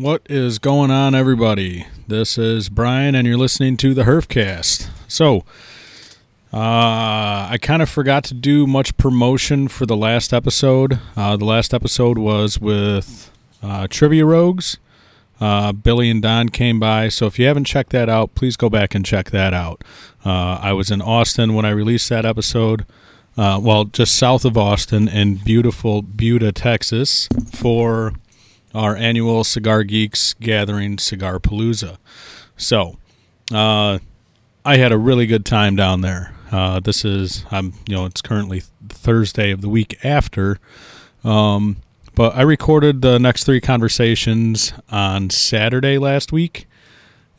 What is going on, everybody? This is Brian, and you're listening to the Herfcast. So, uh, I kind of forgot to do much promotion for the last episode. Uh, the last episode was with uh, Trivia Rogues. Uh, Billy and Don came by, so if you haven't checked that out, please go back and check that out. Uh, I was in Austin when I released that episode. Uh, well, just south of Austin in beautiful Buda, Texas, for our annual Cigar Geeks gathering, Cigar Palooza. So, uh, I had a really good time down there. Uh, this is, I'm, you know, it's currently Thursday of the week after. Um, but I recorded the next three conversations on Saturday last week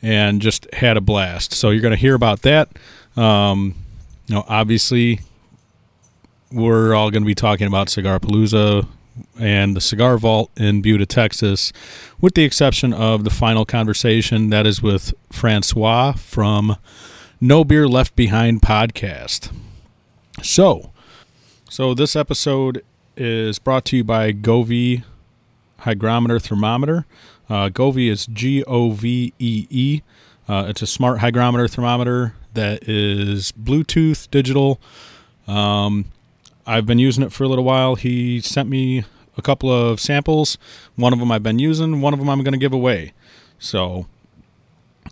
and just had a blast. So you're going to hear about that. Um, you know, obviously, we're all going to be talking about Cigar Palooza and the Cigar Vault in Buda, Texas, with the exception of the final conversation that is with Francois from No Beer Left Behind podcast. So, so this episode is brought to you by Govee Hygrometer Thermometer. Uh, Govee is G O V E E. Uh, it's a smart hygrometer thermometer that is Bluetooth digital. Um, I've been using it for a little while. He sent me a couple of samples. One of them I've been using, one of them I'm going to give away. So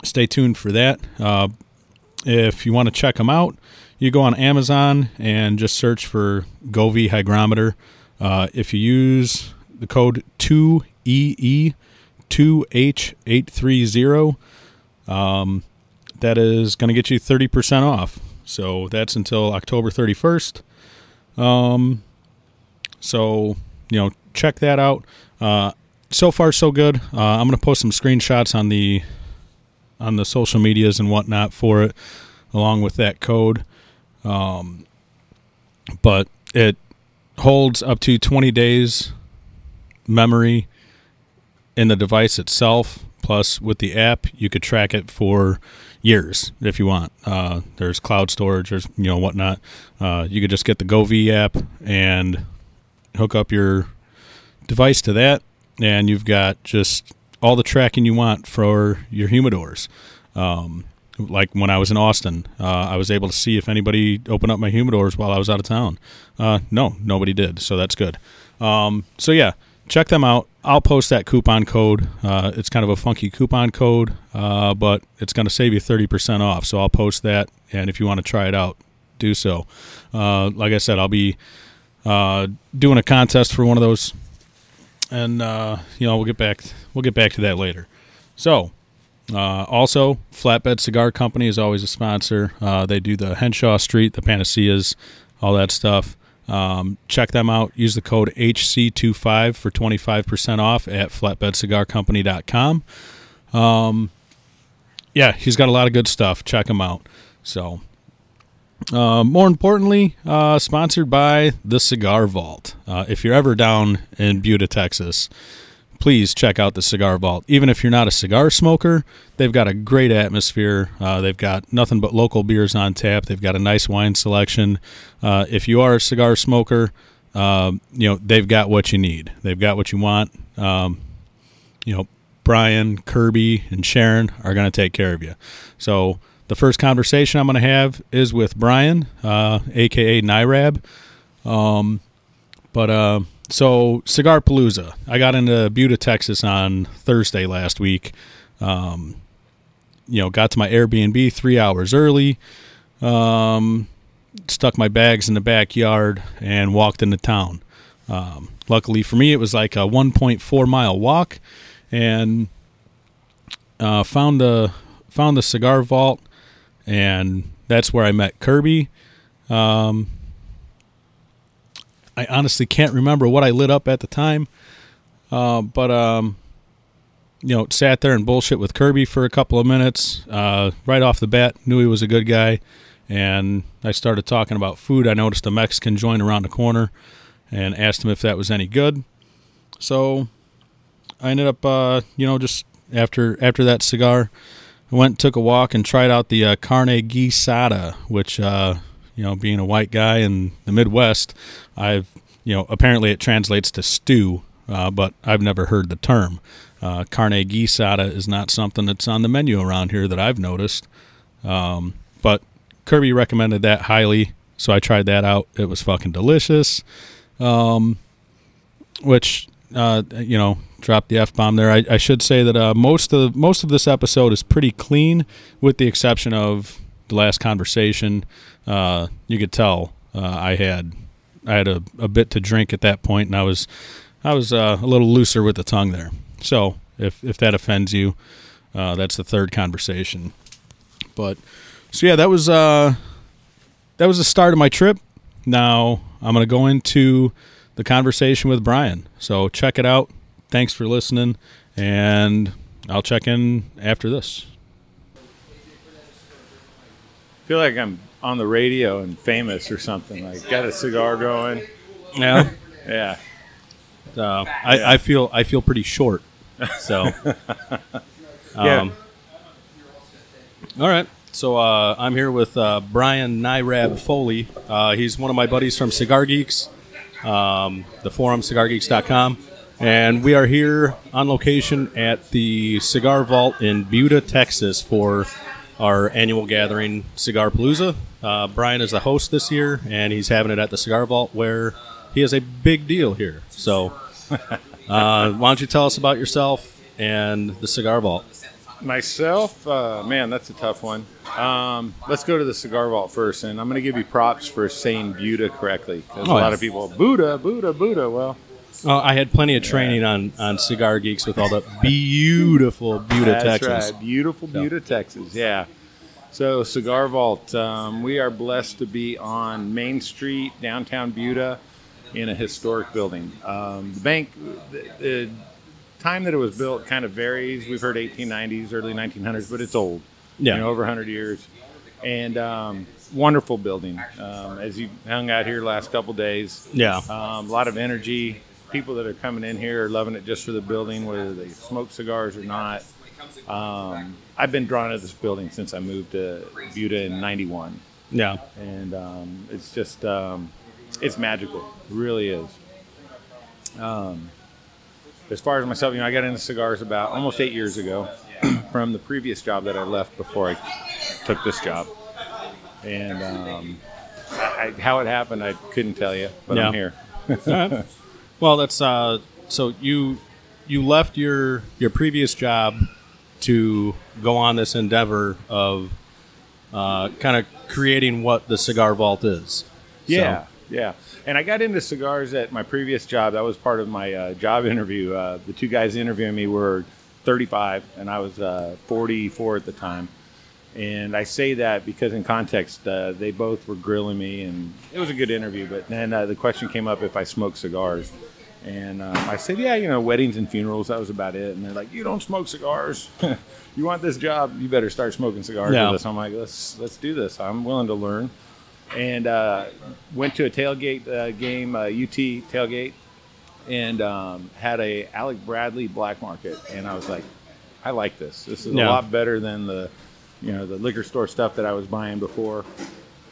stay tuned for that. Uh, if you want to check them out, you go on Amazon and just search for Govee hygrometer. Uh, if you use the code 2EE2H830, um, that is going to get you 30% off. So that's until October 31st. Um, so, you know, check that out. Uh, so far, so good. Uh, I'm to post some screenshots on the on the social medias and whatnot for it, along with that code. Um, but it holds up to 20 days memory in the device itself. Plus, with the app, you could track it for years if you want. Uh, there's cloud storage, there's you know whatnot. Uh, you could just get the Govee app and hook up your device to that, and you've got just all the tracking you want for your humidors. Um, like when I was in Austin, uh, I was able to see if anybody opened up my humidors while I was out of town. Uh, no, nobody did, so that's good. Um, so yeah, check them out. I'll post that coupon code. Uh, it's kind of a funky coupon code, uh, but it's going to save you 30% off. So I'll post that, and if you want to try it out, do so. Uh, like I said, I'll be uh, doing a contest for one of those, and uh, you know we'll get back we'll get back to that later. So. Uh, also, Flatbed Cigar Company is always a sponsor. they do the Henshaw Street, the Panaceas, all that stuff. Um, check them out. Use the code HC25 for 25% off at flatbedcigarcompany.com. Um, yeah, he's got a lot of good stuff. Check him out. So, uh, more importantly, uh, sponsored by the Cigar Vault. Uh, if you're ever down in Buda, Texas, please check out the Cigar Vault. Even if you're not a cigar smoker, they've got a great atmosphere. Uh, they've got nothing but local beers on tap. They've got a nice wine selection. Uh, if you are a cigar smoker, uh, you know they've got what you need. They've got what you want. Um, you know, Brian, Kirby, and Sharon are going to take care of you. So the first conversation I'm going to have is with Brian, aka uh, Nirab. Um, but uh, so Cigar Palooza. I got into Buda, Texas on Thursday last week. Um, you know, got to my Airbnb three hours early. Um, stuck my bags in the backyard and walked into town. Um, luckily for me, it was like a 1.4 mile walk, and uh, found the found the cigar vault, and that's where I met Kirby. Um, I honestly can't remember what I lit up at the time. Uh, but um, you know, sat there and bullshit with Kirby for a couple of minutes. Uh, right off the bat, knew he was a good guy, and I started talking about food. I noticed a Mexican joint around the corner, and asked him if that was any good. So I ended up, uh, you know, just after after that cigar, I went took a walk and tried out the uh, carne guisada, which uh, you know, being a white guy in the Midwest, I've, you know, apparently it translates to stew, uh, but I've never heard the term. Uh, carne guisada is not something that's on the menu around here that I've noticed. Um, but Kirby recommended that highly, so I tried that out. It was fucking delicious. Um, which uh, you know, drop the f bomb there. I, I, should say that uh, most of most of this episode is pretty clean, with the exception of the last conversation. Uh, you could tell uh, I had I had a, a bit to drink at that point, and I was I was uh, a little looser with the tongue there. So if if that offends you, uh, that's the third conversation. But so yeah, that was uh, that was the start of my trip. Now I'm gonna go into the conversation with Brian. So check it out. Thanks for listening, and I'll check in after this. I feel like I'm on the radio and famous or something. Like got a cigar going. Yeah, yeah. Uh, I, yeah. I feel I feel pretty short. So yeah. Um, all right. So uh, I'm here with uh, Brian Nirab Foley. Uh, he's one of my buddies from Cigar Geeks um, the forum, cigargeeks.com. And we are here on location at the Cigar Vault in Buda, Texas for our annual gathering, Cigar Palooza. Uh, Brian is the host this year, and he's having it at the Cigar Vault where he is a big deal here. So, uh, why don't you tell us about yourself and the Cigar Vault? Myself, uh, man, that's a tough one. Um, let's go to the cigar vault first, and I'm going to give you props for saying Buddha correctly because oh, a lot of people Buddha, Buddha, Buddha. Well, oh, I had plenty of training yeah. on on cigar geeks with all the beautiful Buda, Texas. Right. Beautiful Buda, Texas. Yeah. So Cigar Vault, um, we are blessed to be on Main Street, downtown Buda, in a historic building. Um, the bank, the, the time that it was built kind of varies. We've heard 1890s, early 1900s, but it's old. Yeah, you know, over 100 years, and um, wonderful building. Um, as you hung out here last couple days, yeah, um, a lot of energy. People that are coming in here are loving it just for the building, whether they smoke cigars or not. Um, I've been drawn to this building since I moved to Buda in '91. Yeah, and um, it's just um, it's magical. It really is. Um, as far as myself, you know, I got into cigars about almost eight years ago from the previous job that I left before I took this job. And um, I, how it happened, I couldn't tell you, but yeah. I'm here. right. Well, that's uh, so you you left your your previous job to go on this endeavor of uh, kind of creating what the cigar vault is. Yeah, so. yeah. And I got into cigars at my previous job. That was part of my uh, job interview. Uh, the two guys interviewing me were 35, and I was uh, 44 at the time. And I say that because, in context, uh, they both were grilling me, and it was a good interview. But then uh, the question came up if I smoke cigars. And um, I said, yeah, you know, weddings and funerals, that was about it. And they're like, you don't smoke cigars. you want this job, you better start smoking cigars yeah. with us. I'm like, let's, let's do this. I'm willing to learn and uh, went to a tailgate uh, game, uh, UT tailgate, and um, had a Alec Bradley black market, and I was like, I like this. This is yeah. a lot better than the, you know, the liquor store stuff that I was buying before.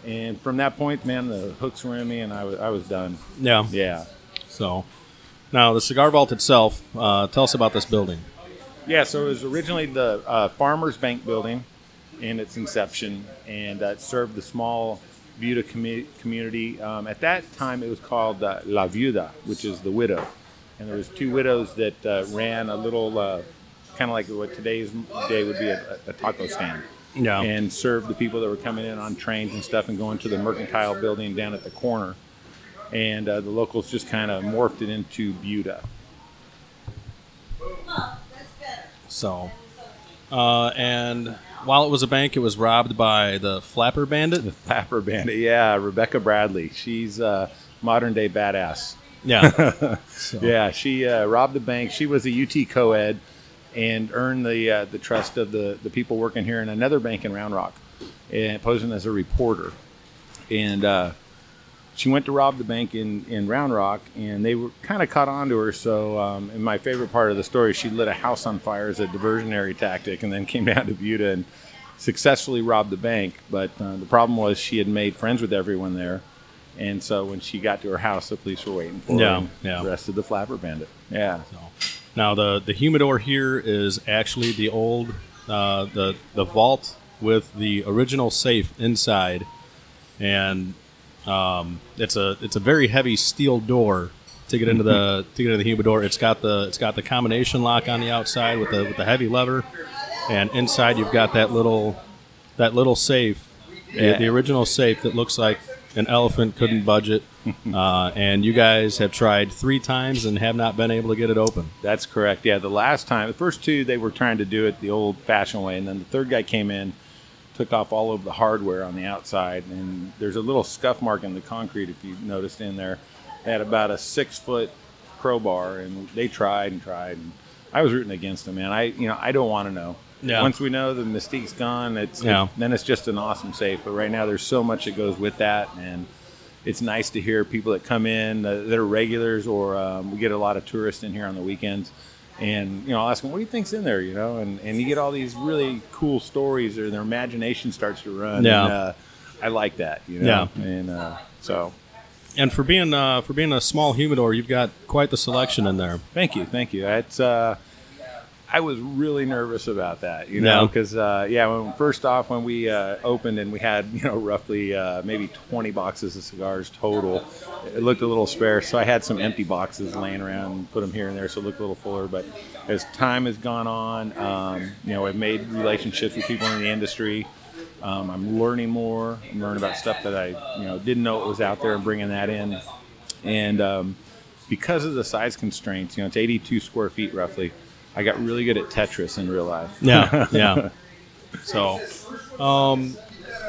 And from that point, man, the hooks were in me, and I was I was done. Yeah, yeah. So, now the cigar vault itself. Uh, tell us about this building. Yeah, so it was originally the uh, Farmers Bank building in its inception, and uh, it served the small Buda com- community. Um, at that time, it was called uh, La Viuda, which is the widow, and there was two widows that uh, ran a little, uh, kind of like what today's day would be a, a taco stand. Yeah. And served the people that were coming in on trains and stuff and going to the mercantile building down at the corner. And uh, the locals just kind of morphed it into Buda. So, uh, and while it was a bank, it was robbed by the Flapper Bandit. The Flapper Bandit, yeah, Rebecca Bradley. She's a modern day badass. Yeah, so. yeah. She uh, robbed the bank. She was a UT co-ed and earned the uh, the trust of the the people working here in another bank in Round Rock, and posing as a reporter. And uh, she went to rob the bank in, in Round Rock, and they were kind of caught on to her. So, um, in my favorite part of the story, she lit a house on fire as a diversionary tactic, and then came down to Buda and successfully robbed the bank. But uh, the problem was she had made friends with everyone there, and so when she got to her house, the police were waiting for yeah, her. Yeah, arrested the flapper bandit. Yeah. So. Now the the humidor here is actually the old uh, the the vault with the original safe inside, and um, it's a it's a very heavy steel door to get into the to get into the humidor. It's got the it's got the combination lock on the outside with the with the heavy lever, and inside you've got that little that little safe, the- the, original safe that looks like an elephant couldn't budge it. uh, and you guys have tried three times and have not been able to get it open. That's correct. Yeah, the last time, the first two, they were trying to do it the old-fashioned way, and then the third guy came in, took off all of the hardware on the outside, and there's a little scuff mark in the concrete if you noticed in there. They had about a six-foot crowbar, and they tried and tried, and I was rooting against them, man. I, you know, I don't want to know. Yeah. Once we know the mystique's gone, it's Yeah. then it's just an awesome safe. But right now, there's so much that goes with that, and it's nice to hear people that come in uh, that are regulars, or um, we get a lot of tourists in here on the weekends. And you know, I'll ask them, "What do you think's in there?" You know, and, and you get all these really cool stories, or their imagination starts to run. Yeah. And, uh, I like that. You know, Yeah. and uh, so And for being uh, for being a small humidor, you've got quite the selection in there. Thank you, thank you. It's uh, I was really nervous about that, you know, because uh, yeah, when first off when we uh, opened and we had you know roughly uh, maybe 20 boxes of cigars total, it looked a little spare. So I had some empty boxes laying around, and put them here and there, so it looked a little fuller. But as time has gone on, um, you know, I've made relationships with people in the industry. Um, I'm learning more. I'm learning about stuff that I you know didn't know it was out there and bringing that in and um, because of the size constraints, you know, it's 82 square feet roughly. I got really good at Tetris in real life. Yeah, yeah. So, um,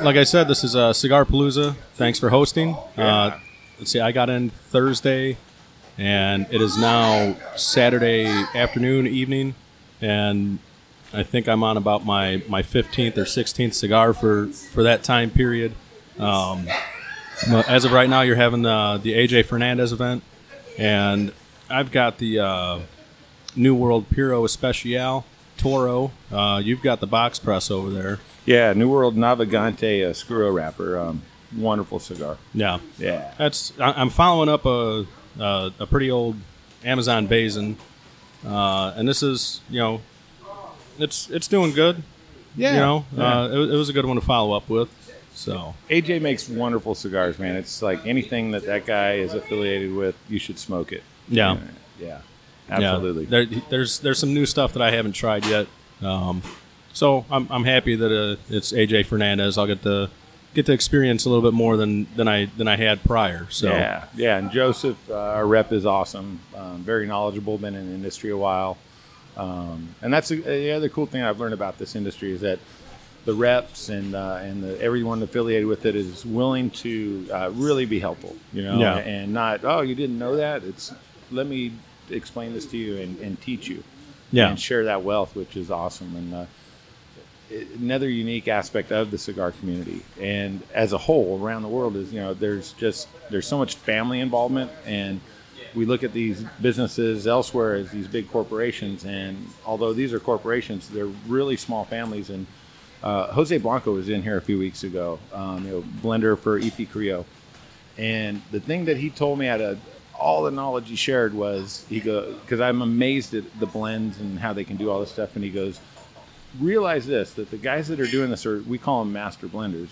like I said, this is uh, Cigar Palooza. Thanks for hosting. Uh, let's see, I got in Thursday, and it is now Saturday afternoon, evening, and I think I'm on about my, my 15th or 16th cigar for, for that time period. Um, as of right now, you're having the, the AJ Fernandez event, and I've got the uh, New World Puro Especial Toro. Uh, you've got the box press over there. Yeah, New World Navigante uh, Screw wrapper. Um, wonderful cigar. Yeah, Yeah. that's. I- I'm following up a a, a pretty old Amazon Basin, uh, and this is you know, it's it's doing good. Yeah. You know, Yeah. uh, it, was- it was a good one to follow up with. So AJ makes wonderful cigars, man. It's like anything that that guy is affiliated with, you should smoke it. Yeah. Yeah. Yeah, Absolutely. there, there's there's some new stuff that I haven't tried yet. Um, so I'm, I'm happy that uh, it's AJ Fernandez. I'll get to get to experience a little bit more than, than I than I had prior. So Yeah, yeah, and Joseph, uh, our rep, is awesome. Um, very knowledgeable, been in the industry a while, um, and that's a, the other cool thing I've learned about this industry is that the reps and uh, and the, everyone affiliated with it is willing to uh, really be helpful, you know, Yeah. and not oh you didn't know that. It's let me explain this to you and, and teach you, Yeah. and share that wealth, which is awesome. And uh, another unique aspect of the cigar community and as a whole around the world is you know there's just there's so much family involvement and we look at these businesses elsewhere as these big corporations and although these are corporations they're really small families and uh, Jose Blanco was in here a few weeks ago um, you know blender for EP Creo and the thing that he told me out of all the knowledge he shared was he goes because I'm amazed at the blends and how they can do all this stuff and he goes realize this that the guys that are doing this are we call them master blenders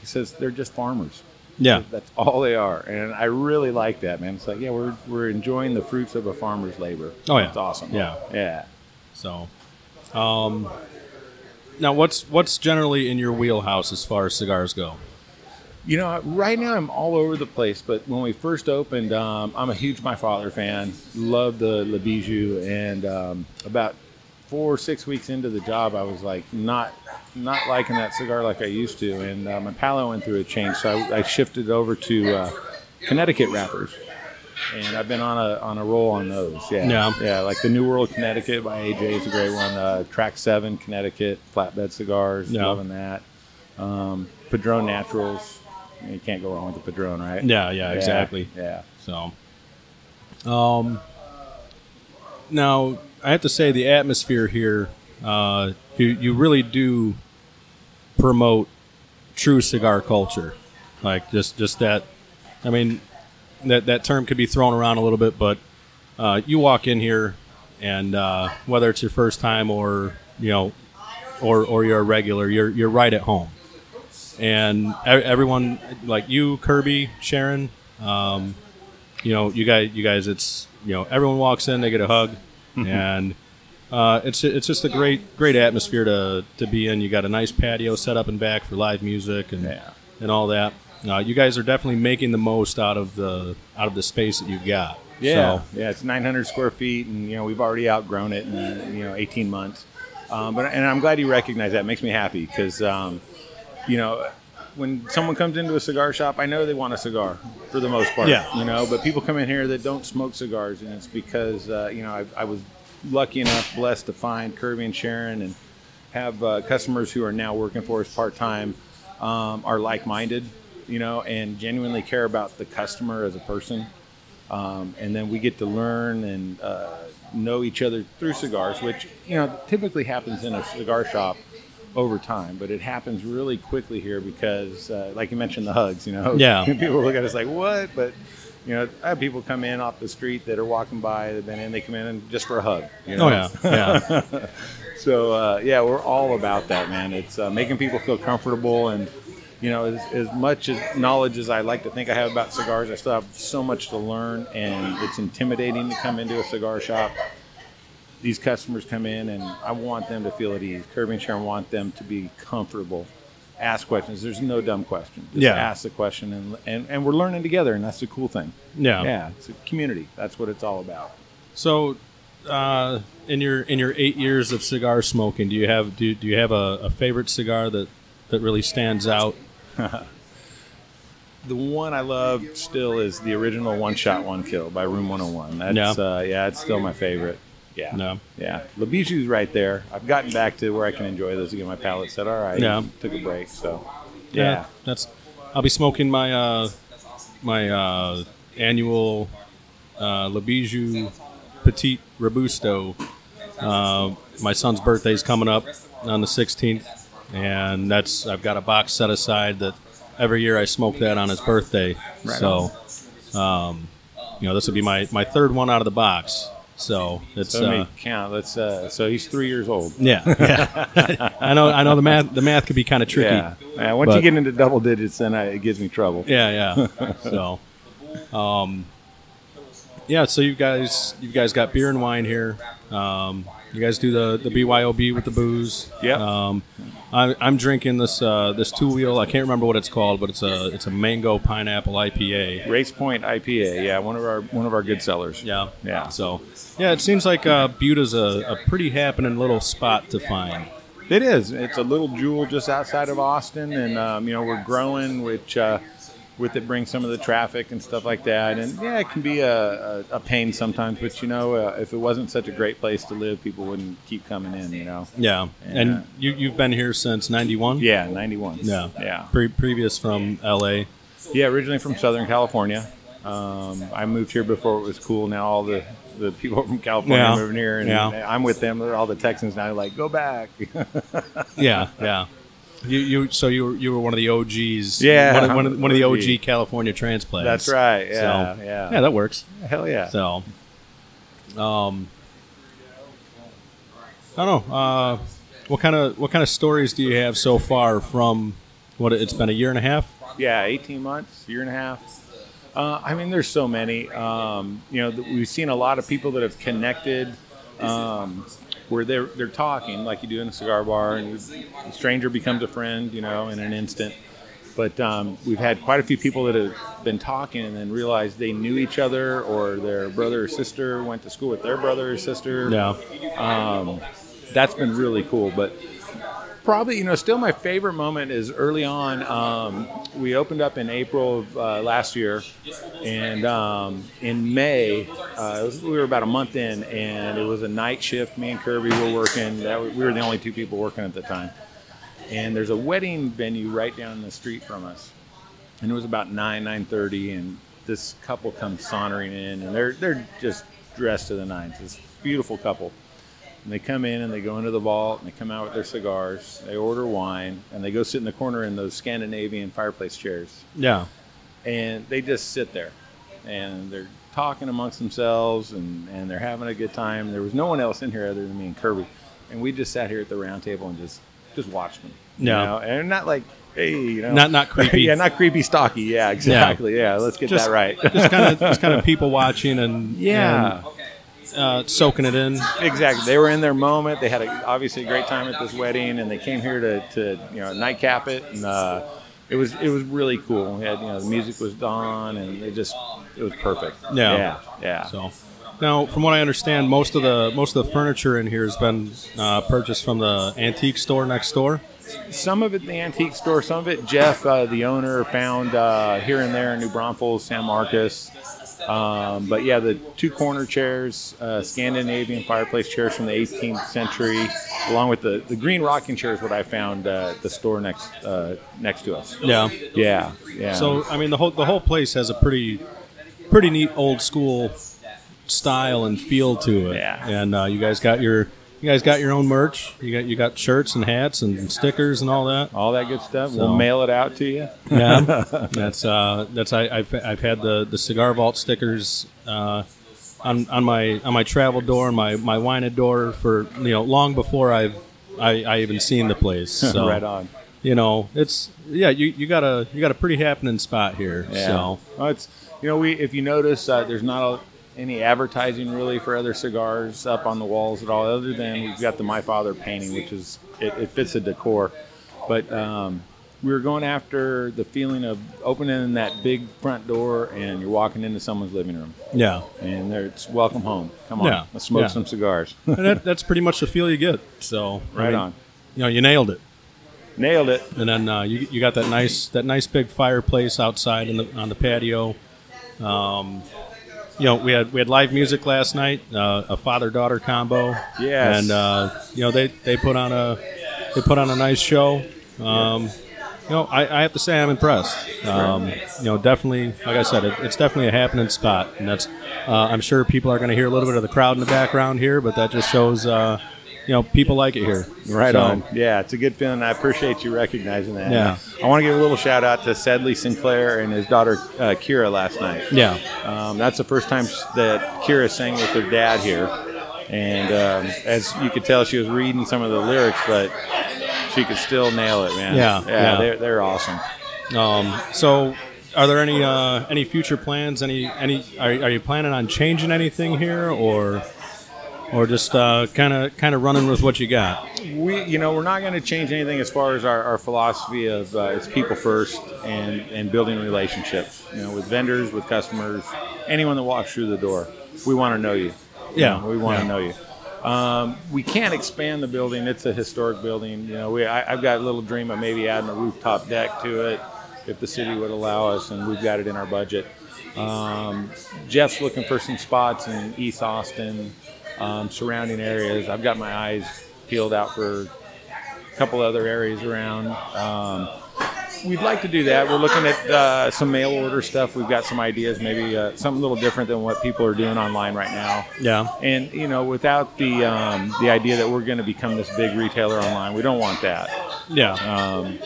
he says they're just farmers Yeah. that's all they are and i really like that man it's like yeah we're, we're enjoying the fruits of a farmer's labor Oh, yeah. it's awesome Yeah. yeah So, um, now what's what's generally in your wheelhouse as far as cigars go? You know, right now I'm all over the place, but when we first opened, um, I'm a huge My Father fan. Love the Le Bijou, and um, about four or six weeks into the job, I was like not not liking that cigar like I used to, and uh, my palate went through a change, so I, I shifted over to uh, Connecticut wrappers, and I've been on a on a roll on those. Yeah, Yeah. yeah, like the New World Connecticut by AJ is a great one. Uh, Track Seven Connecticut flatbed cigars, Yeah. loving that. Um, Padron Naturals. You can't go wrong with the Padron, right? Yeah, yeah, exactly. Yeah. So, um, now I have to say the atmosphere here, uh, you you really do promote true cigar culture, like just just that. I mean, that that term could be thrown around a little bit, but uh, you walk in here and uh, whether it's your first time or you know, or or you're a regular, you're you're right at home. And everyone, like you, Kirby, Sharon, um, you know, you guys, you guys, it's you know, everyone walks in, they get a hug, and uh, it's it's just a great great atmosphere to to be in. You got a nice patio set up and back for live music and Yeah. and all that. Uh, you guys are definitely making the most out of the out of the space that you've got. Yeah, So, yeah, it's 900 square feet, and you know we've already outgrown it in you know 18 months. Um, but and I'm glad you recognize that. It makes me happy because um, you know when someone comes into a cigar shop, I know they want a cigar for the most part. Yeah. You know, but people come in here that don't smoke cigars, and it's because uh, you know I, I was lucky enough, blessed to find Kirby and Sharon, and have uh, customers who are now working for us part time um, are like minded, you know, and genuinely care about the customer as a person um, and then we get to learn and uh, know each other through cigars, which you know typically happens in a cigar shop over time, but it happens really quickly here because, uh, like you mentioned, the hugs. You know, Yeah. people look at us like, "What?" But you know, I have people come in off the street that are walking by, they've been in, they come in and just for a hug. You know? Oh yeah, yeah, So uh, yeah, we're all about that, man. It's uh, making people feel comfortable, and you know, as, as much as knowledge as I like to think I have about cigars, I still have so much to learn, and it's intimidating to come into a cigar shop. These customers come in, and I want them to feel at ease. Kirby and Sharon want them to be comfortable. Ask questions. There's no dumb question. Just Yeah. ask the question, and, and and we're learning together, and that's the cool thing. yeah. Yeah, it's a community. That's what it's all about. So, uh, in your in your eight years of cigar smoking, do you have do, do you have a, a favorite cigar that that really stands out? The one I love still is the original One Shot One Kill by Room 101. That's Yeah. uh, yeah, it's still my favorite. Yeah. No. Yeah. La Bijou's right there. I've gotten back to where I can enjoy those again. my palate set. All right. Yeah. Took a break. So yeah. that's. I'll be smoking my uh, my uh, annual uh, Le Bijou Petit Robusto. Uh, my son's birthday's coming up on the 16th, and that's I've got a box set aside that every year I smoke that on his birthday. Right so, um, you know, this will be my, my third one out of the box. So it's So uh, me count. Let's uh, so he's three years old. yeah, yeah. I know I know the math the math could be kind of tricky. Yeah. Yeah, once you get into double digits, then I, it gives me trouble. Yeah, yeah. so, um, yeah. So you guys, you guys got beer and wine here. Um, you guys do the the BYOB with the booze. Yeah. Um, I, I'm drinking this uh, this two wheel. I can't remember what it's called, but it's a it's a mango pineapple IPA. Race Point IPA. Yeah, one of our one of our good sellers. Yeah. Yeah. So, yeah, it seems like uh, is a, a pretty happening little spot to find. It is. It's a little jewel just outside of Austin, and um, you know we're growing, which uh, with it brings some of the traffic and stuff like that. And yeah, it can be a, a, a pain sometimes, but you know uh, if it wasn't such a great place to live, people wouldn't keep coming in. You know. Yeah. Yeah. And you you've been here since '91. Yeah, ninety one. Yeah. Yeah. Pre- previous from LA. Yeah. Originally from Southern California. Um, I moved here before it was cool. Now all the the people from California Yeah. are moving here, and Yeah. I'm with them. All the Texans now, like go back. Yeah, yeah. You, you, so you were, you were one of the OGs. Yeah, one of, one of, one of the OG. California transplants. That's right. Yeah, So, yeah. yeah, that works. Hell yeah. So, um, I don't know. Uh, what kind of what kind of stories do you have so far from what it's been a year and a half? Yeah, 18 months, year and a half. Uh, I mean, there's so many. Um, you know, we've seen a lot of people that have connected um, where they're they're talking like you do in a cigar bar, and a stranger becomes a friend, you know, in an instant. But um, we've had quite a few people that have been talking and then realized they knew each other, or their brother or sister went to school with their brother or sister Yeah, um, that's been really cool. But probably, you know, still my favorite moment is early on. Um, we opened up in April of uh, last year, and um, in May, uh, we were about a month in, and it was a night shift. Me and Kirby were working. That we were the only two people working at the time. And there's a wedding venue right down the street from us, and it was about nine nine thirty, and this couple comes sauntering in, and they're they're just dressed to the nines. This beautiful couple. And they come in and they go into the vault and they come out with their cigars. They order wine and they go sit in the corner in those Scandinavian fireplace chairs. yeah, And they just sit there and they're talking amongst themselves and, and they're having a good time. There was no one else in here other than me and Kirby, and we just sat here at the round table and just just watched them. you Yeah. know? and not like hey, you know, Not- not creepy. yeah, not creepy, stocky. Yeah, exactly. Yeah, let's get Just- that right. just kind of just kind of people watching and yeah. and, uh, soaking it in. Exactly. They were in their moment. They had a, obviously a great time at this wedding, and they came here to, to you know nightcap it, and uh, it was it was really cool. We had you know the music was on, and it just it was perfect. Yeah. yeah, yeah. So now, from what I understand, most of the most of the furniture in here has been uh, purchased from the antique store next door. Some of it the antique store, some of it Jeff, uh, the owner, found uh, here and there in New Braunfels, San Marcos. Um, but yeah, the two corner chairs, uh, Scandinavian fireplace chairs from the 18th century, along with the, the green rocking chairs, what I found uh, at the store next uh, next to us. Yeah. Yeah, yeah. So I mean, the whole the whole place has a pretty pretty neat old school style and feel to it. Yeah. And uh, you guys got your you guys got your own merch. You got you got shirts and hats and stickers and all that. all that good stuff. So- We'll mail it out to you. Yeah, that's uh, that's I, I've, I've had the, the cigar vault stickers uh, on on my on my travel door and my my wine door for you know long before I've I, I even seen the place. So right on. you know it's yeah you, you got a you got a pretty happening spot here. Yeah. So Well, it's you know we if you notice uh, there's not a, any advertising really for other cigars up on the walls at all, other than we've got the My Father painting, which is it, it fits the decor. But um, we were going after the feeling of opening that big front door and you're walking into someone's living room yeah, and there it's welcome home. Come on, Yeah, let's smoke yeah. some cigars. and that, that's pretty much the feel you get. So I right mean, on, You know you nailed it. nailed it. And then uh, you, you got that nice that nice big fireplace outside in the, on the patio. Um, you know, we had we had live music last night, uh, a father daughter combo. Yes. And uh, you know they, they put on a they put on a nice show. Um, you know, I, I have to say I'm impressed. Um, you know, definitely, like I said, it, it's definitely a happening spot, and that's. Uh, I'm sure people are going to hear a little bit of the crowd in the background here, but that just shows, uh, you know, people like it here. Right So, on. Yeah, it's a good feeling. I appreciate you recognizing that. Yeah. I want to give a little shout out to Sedley Sinclair and his daughter uh, Kira last night. Yeah. Um, that's the first time that Kira sang with her dad here. And um, as you could tell, she was reading some of the lyrics, but she could still nail it, man. Yeah, Yeah, yeah. They're, they're awesome. Um, so, are there any uh, any future plans? Any any are, are you planning on changing anything here, or or just kind of kind of running with what you got? We, you know, we're not going to change anything as far as our, our philosophy of uh, it's people first and, and building relationships. You know, with vendors, with customers, anyone that walks through the door, we want to know you. You Yeah, know, we want to yeah. know you. Um, we can't expand the building. It's a historic building. You know, we I, I've got a little dream of maybe adding a rooftop deck to it if the city would allow us, and we've got it in our budget. Um, Jeff's looking for some spots in East Austin, um, surrounding areas. I've got my eyes peeled out for a couple other areas around. Um, we'd like to do that. We're looking at uh, some mail order stuff. We've got some ideas, maybe uh, something a little different than what people are doing online right now. Yeah, And you know, without the um, the idea that we're going to become this big retailer online, we don't want that. yeah, Um,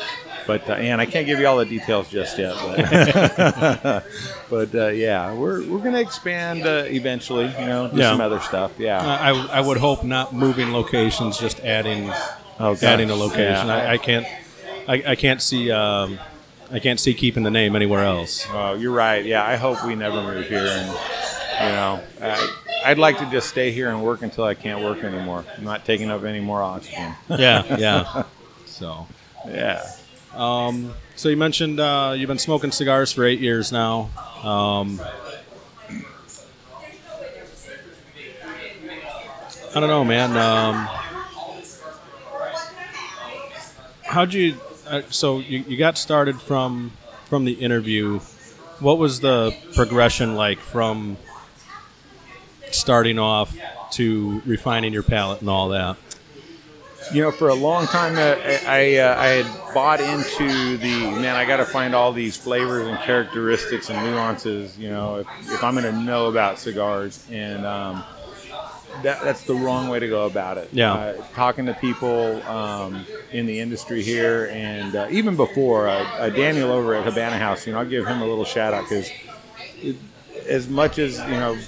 but uh, and I can't give you all the details just yet. But, but uh, yeah, we're we're going to expand uh, eventually. You know, do Yeah. some other stuff. Yeah. I, I would hope not moving locations, just adding Oh, adding a location. Yeah. I, I can't I, I can't see um, I can't see keeping the name anywhere else. Oh, you're right. Yeah, I hope we never move here, and you know, I, I'd like to just stay here and work until I can't work anymore. I'm not taking up any more oxygen. Yeah, yeah. So. yeah. Um, so you mentioned uh, you've been smoking cigars for eight years now. Um, I don't know, man. Um, how'd you? Uh, so you, you got started from from the interview. What was the progression like from starting off to refining your palate and all that? You know, for a long time, uh, I uh, I had bought into the man. I got to find all these flavors and characteristics and nuances. You know, if, if I'm going to know about cigars, and um, that that's the wrong way to go about it. Yeah. uh, talking to people um, in the industry here, and uh, even before uh, uh, Daniel over at Habana House. You know, I'll give him a little shout out because as much as you know,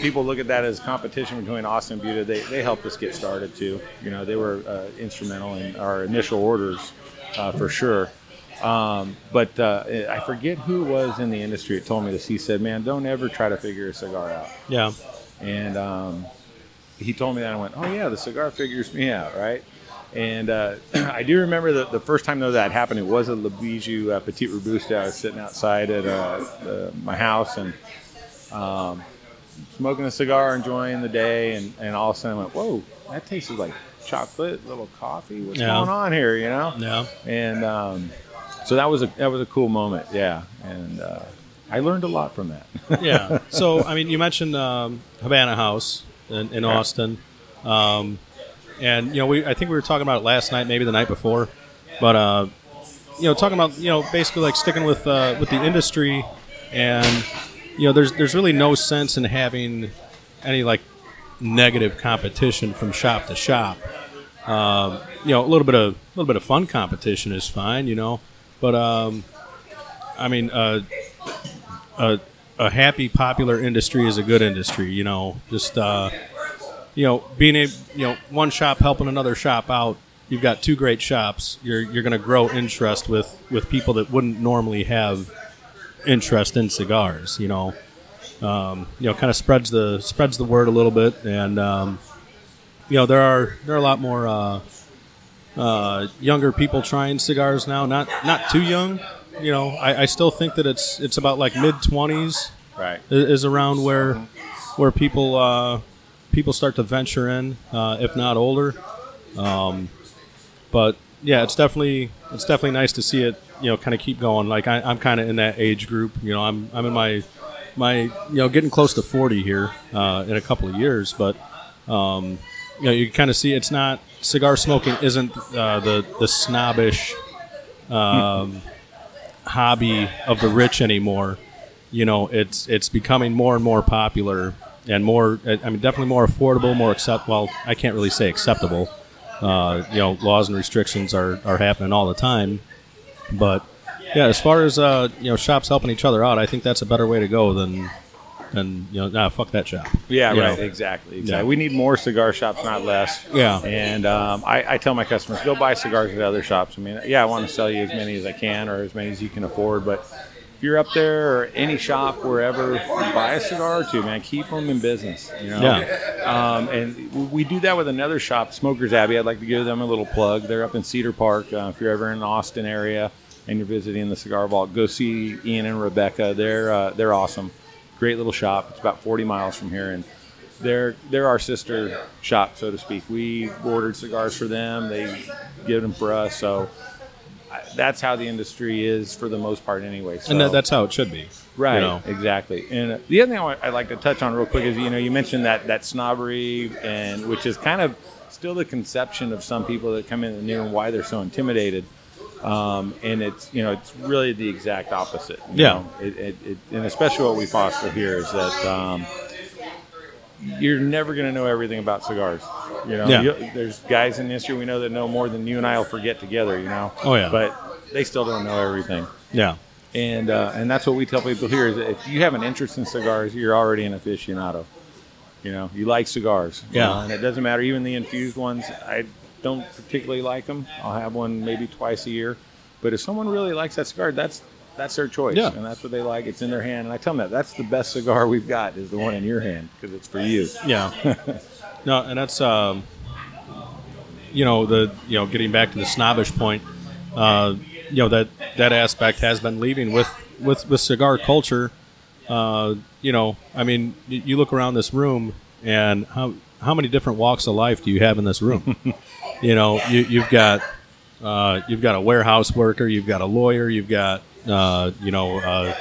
people look at that as competition between Austin and Buda. They they helped us get started too. You know, they were uh, instrumental in our initial orders uh, for sure. Um, but uh, I forget who was in the industry that told me this. He said, "Man, don't ever try to figure a cigar out." Yeah. And um, he told me that. I went, "Oh yeah, the cigar figures me out, right?" And uh, I do remember the, the first time though that happened. It was a Le Bijou uh, Petite Robusta. I was sitting outside at uh, the, my house and um, smoking a cigar, enjoying the day, and, and all of a sudden I went, "Whoa, that tasted like chocolate, a little coffee. What's Yeah. going on here?" You know? Yeah. And um, so that was a that was a cool moment. Yeah, and uh, I learned a lot from that. yeah. So, I mean, you mentioned um, Havana House in, in Yeah. Austin, um, and you know, we I think we were talking about it last night, maybe the night before, but uh, you know, talking about you know basically like sticking with uh, with the industry, and you know, there's there's really no sense in having any like negative competition from shop to shop. Um, you know, a little bit of a little bit of fun competition is fine, you know, but um, I mean, uh, a, a happy popular industry is a good industry you know just uh, you know being a you know one shop helping another shop out you've got two great shops you're you're going to grow interest with with people that wouldn't normally have interest in cigars you know um, you know kind of spreads the spreads the word a little bit and um, you know there are there are a lot more uh, uh, younger people trying cigars now not not too young you know I, I still think that it's it's about like mid 20s right. is, is around where where people uh, people start to venture in, uh, if not older. Um, but yeah, it's definitely it's definitely nice to see it. You know, kind of keep going. Like I, I'm kind of in that age group. You know, I'm I'm in my my you know getting close to 40 here uh, in a couple of years, but. Um, you know, you kind of see it's not cigar smoking isn't uh, the the snobbish um, hobby of the rich anymore you know it's it's becoming more and more popular and more i mean definitely more affordable more accept well i can't really say acceptable uh, you know laws and restrictions are, are happening all the time but yeah as far as uh, you know shops helping each other out i think that's a better way to go than than you know nah fuck that shop Yeah, You right. know? Exactly. Exactly. Yeah. We need more cigar shops, not less. Yeah. And um, I, I tell my customers, go buy cigars at other shops. I mean, yeah, I want to sell you as many as I can or as many as you can afford, but if you're up there or any shop wherever, buy a cigar or two, man. Keep them in business. You know. Yeah. Um, and we do that with another shop, Smokers Abbey. I'd like to give them a little plug. They're up in Cedar Park. Uh, if you're ever in the Austin area and you're visiting the Cigar Vault, go see Ian and Rebecca. They're uh, they're awesome. Great little shop. It's about 40 miles from here, and they're they're our sister shop, so to speak. We ordered cigars for them. They give them for us. So that's how the industry is for the most part, anyway. So. and that, that's how it should be Right, you know exactly. And the other thing I'd like to touch on real quick is you know you mentioned that that snobbery and which is kind of still the conception of some people that come in the new and why they're so intimidated. Um, and it's you know it's really the exact opposite. you Yeah. know. It, it, it, and especially what we foster here is that um, you're never going to know everything about cigars. You know, Yeah. You- there's guys in the industry we know that know more than you and I will forget together. You know. Oh, yeah. But they still don't know everything yeah and uh, and that's what we tell people here is if you have an interest in cigars, you're already an aficionado. You know, you like cigars. you Yeah. know, and it doesn't matter. Even the infused ones, I don't particularly like them. I'll have one maybe twice a year. But if someone really likes that cigar, that's that's their choice, Yeah. and that's what they like. It's in their hand, and I tell them that that's the best cigar we've got is the one in your hand because it's for you. Yeah. no, and that's um, you know the you know getting back to the snobbish point. Uh, you know that that aspect has been leaving with with with cigar culture. Uh, you know, I mean, you look around this room, and how how many different walks of life do you have in this room? you know, you, you've got uh, you've got a warehouse worker, you've got a lawyer, you've got uh, you know. Uh,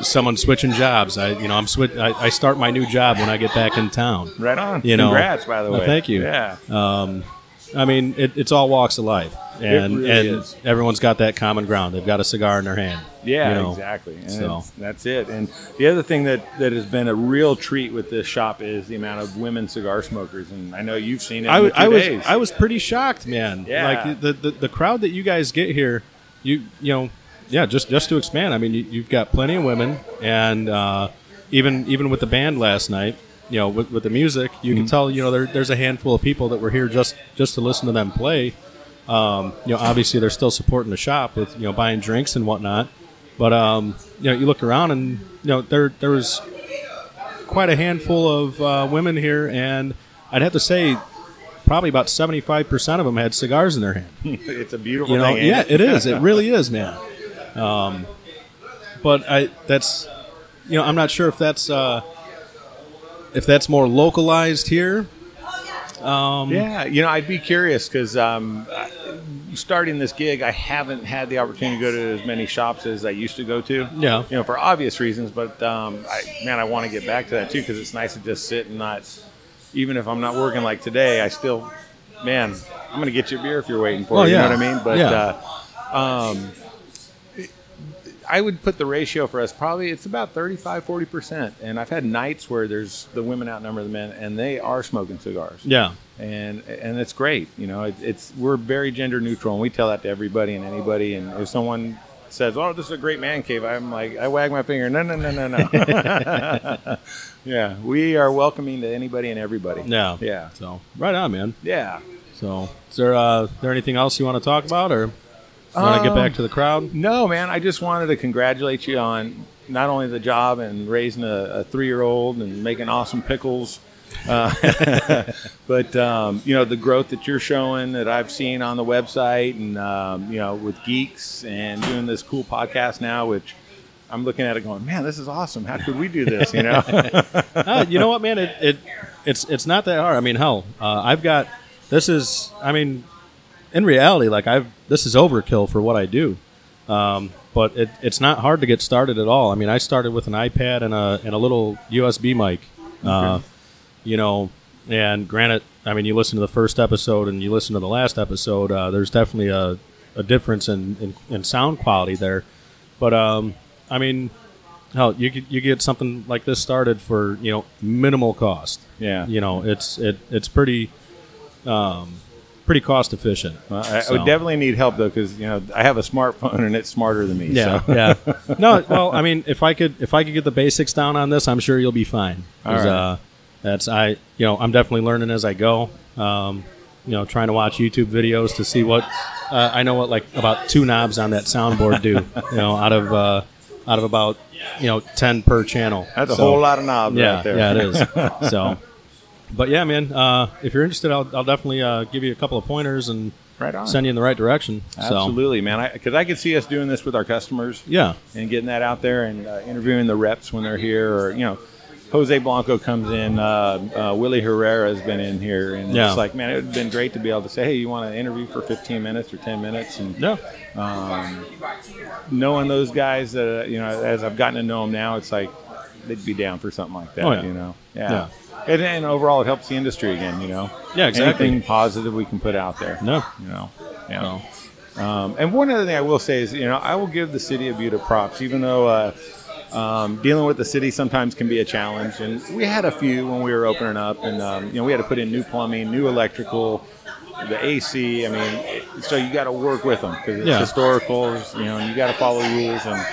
someone switching jobs. I, you know, I'm switch. I, I start my new job when I get back in town. Right on. You know. Congrats, by the way. thank you. Yeah. Um, I mean, it, it's all walks of life, and really and is. everyone's got that common ground. They've got a cigar in their hand. Yeah, you know. exactly. And so- that's it. And the other thing that, that has been a real treat with this shop is the amount of women cigar smokers. And I know you've seen it. I, in w- the two I was days. I was pretty shocked, man. Yeah. Like the, the the crowd that you guys get here, you you know, yeah. Just just to expand, I mean, you, you've got plenty of women, and uh, even even with the band last night, you know, with, with the music, you can tell you know there, there's a handful of people that were here just just to listen to them play. Um, you know, obviously they're still supporting the shop with you know buying drinks and whatnot. But um, you know, you look around and you know there there was quite a handful of uh, women here, and I'd have to say probably about seventy five percent of them had cigars in their hand. it's a beautiful You know, thing. yeah, it? it is. It really is, man. Um, but I that's you know I'm not sure if that's uh, if that's more localized here. Yeah, you know, I'd be curious because um, starting this gig, I haven't had the opportunity to go to as many shops as I used to go to. Yeah. you know, for obvious reasons. But um, I, man, I want to get back to that too because it's nice to just sit and not, even if I'm not working like today, I still, man, I'm gonna get you a beer if you're waiting for Oh, it. You yeah. know what I mean? But Yeah. uh, um, I would put the ratio for us probably it's about 35 40% and I've had nights where there's the women outnumber the men and they are smoking cigars Yeah, and and it's great. You know, it, it's we're very gender neutral, and we tell that to everybody and anybody. And if someone says, "Oh, this is a great man cave," I'm like, I wag my finger. No, no, no, no, no. yeah, we are welcoming to anybody and everybody. yeah, yeah, So right on, man. yeah. So is there uh, there anything else you want to talk about, or want to get back to the crowd? No, man, I just wanted to congratulate you on not only the job and raising a, a three-year-old and making awesome pickles, uh, but um, you know the growth that you're showing that I've seen on the website and um, you know with geeks and doing this cool podcast now, which I'm looking at it going, man, this is awesome. How could we do this? You know? uh, you know what, man? It, it it's it's not that hard. I mean, hell, uh, I've got this is. I mean, in reality, like I've this is overkill for what I do. Um, but it, it's not hard to get started at all. I mean, I started with an iPad and a and a little USB mic. Uh, you know, and granted, I mean, you listen to the first episode and you listen to the last episode. Uh, there's definitely a, a difference in, in, in sound quality there. But um, I mean, hell, you could, you get something like this started for you know minimal cost. Yeah. You know, it's it it's pretty um, pretty cost efficient. Well, I, I would definitely need help though, because you know I have a smartphone and it's smarter than me. Yeah, so. yeah. No, well, I mean, if I could, if I could get the basics down on this, I'm sure you'll be fine. All right. uh, that's I, you know, I'm definitely learning as I go. Um, you know, trying to watch YouTube videos to see what uh, I know what like about two knobs on that soundboard do. You know, out of uh, out of about you know ten per channel. That's a whole lot of knobs yeah, right there. yeah, it is. so, but yeah, man, uh, if you're interested, I'll, I'll definitely uh, give you a couple of pointers and Right on. send you in the right direction. So, Absolutely, man. Because I, could see us doing this with our customers yeah, and getting that out there and uh, interviewing the reps when they're here, or you know, Jose Blanco comes in, uh, uh, Willie Herrera has been in here, and Yeah. it's like, man, it would have been great to be able to say, hey, you want to interview for 15 minutes or 10 minutes, and yeah, um, knowing those guys that uh, you know, as I've gotten to know them now, it's like they'd be down for something like that. Oh, yeah. You know, Yeah. And, and overall, it helps the industry again. You know, Yeah, exactly. Anything positive we can put out there. no, You know, yeah. no. Um, and one other thing I will say is, you know, I will give the city of Buda props, even though uh, um, dealing with the city sometimes can be a challenge. And we had a few when we were opening up, and um, you know, we had to put in new plumbing, new electrical, the AC. I mean, it, so you got to work with them because it's Yeah. historical. You know, and you got to follow rules and.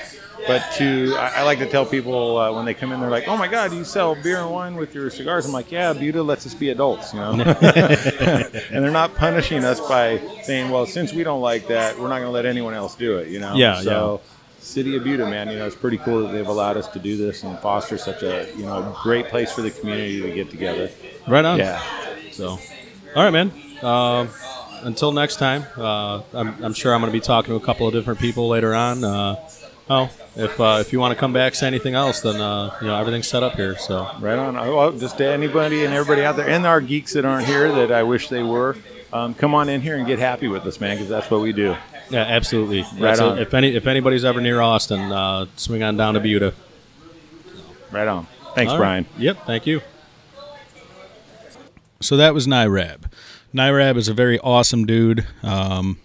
But to, I, I like to tell people uh, when they come in, they're like, "Oh my God, you sell beer and wine with your cigars?" I'm like, "Yeah, Buda lets us be adults, you know." and they're not punishing us by saying, "Well, since we don't like that, we're not going to let anyone else do it." You know. Yeah, So, City of Buda, man, you know, it's pretty cool that they've allowed us to do this and foster such a you know great place for the community to get together. Right on. Yeah. So, all right, man. Um, until next time, uh, I'm, I'm sure I'm going to be talking to a couple of different people later on. Uh, oh, if uh, if you want to come back, say anything else, then uh, you know everything's set up here. So, Right on. Oh, Well, just to anybody and everybody out there, and our geeks that aren't here that I wish they were, um, come on in here and get happy with us, man, because that's what we do. yeah, absolutely. That's it. on. If any if anybody's ever near Austin, uh, swing on down to Buda. Right on. Thanks, right. Brian. Yep. Thank you. So that was Nirab. Nirab is a very awesome dude, um,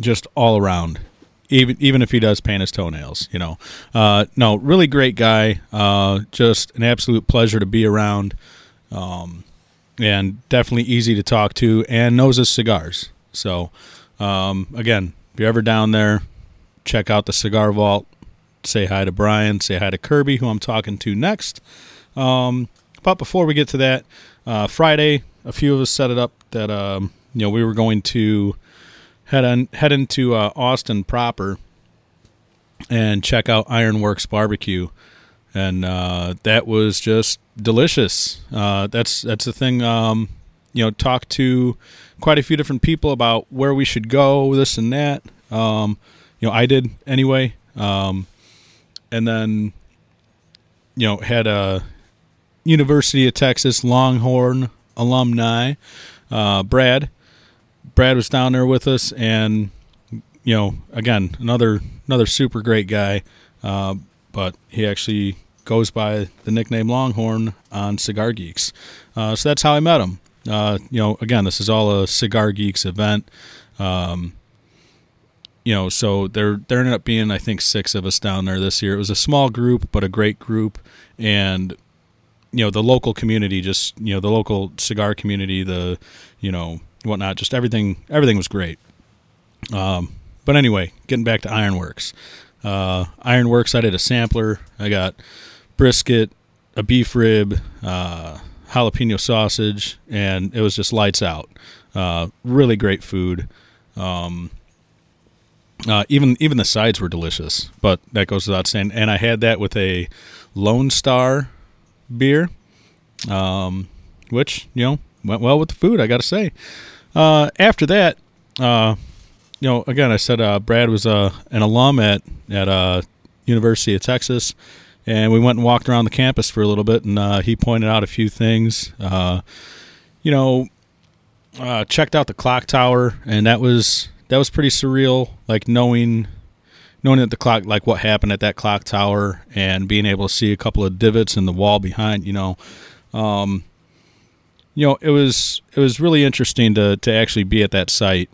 just all around. Even even if he does paint his toenails, you know, uh, no, really great guy. Uh, just an absolute pleasure to be around, um, and definitely easy to talk to, and knows his cigars. So, um, again, if you're ever down there, check out the Cigar Vault. say hi to Brian, say hi to Kirby, who I'm talking to next. Um, but before we get to that, uh, Friday, a few of us set it up that um, you know we were going to head on head into uh, Austin proper and check out Ironworks Barbecue, and uh, that was just delicious. Uh, that's that's the thing. Um, you know, talked to quite a few different people about where we should go, this and that. Um, you know, I did anyway, um, and then you know had a University of Texas Longhorn alumni, uh, Brad. Brad was down there with us, and you know, again, another another super great guy. Uh, but he actually goes by the nickname Longhorn on Cigar Geeks. Uh, so that's how I met him. Uh, you know, again, this is all a Cigar Geeks event. Um, you know, so there there ended up being I think six of us down there this year. It was a small group, but a great group, and you know the local community, just you know the local cigar community, the you know whatnot, just everything everything was great. Um, but anyway, getting back to Ironworks. Uh, Ironworks, I did a sampler. I got brisket, a beef rib, uh, jalapeno sausage, and it was just lights out. Uh, really great food. Um, uh, even even the sides were delicious, but that goes without saying. And I had that with a Lone Star beer, um, which you know went well with the food. I got to say. Uh, after that, uh, you know, again, I said uh, Brad was uh, an alum at at uh, University of Texas, and we went and walked around the campus for a little bit, and uh, he pointed out a few things. You know, checked out the clock tower, and that was that was pretty surreal. Like knowing knowing that the clock, like what happened at that clock tower, and being able to see a couple of divots in the wall behind. You know. Um, you know, it was it was really interesting to to actually be at that site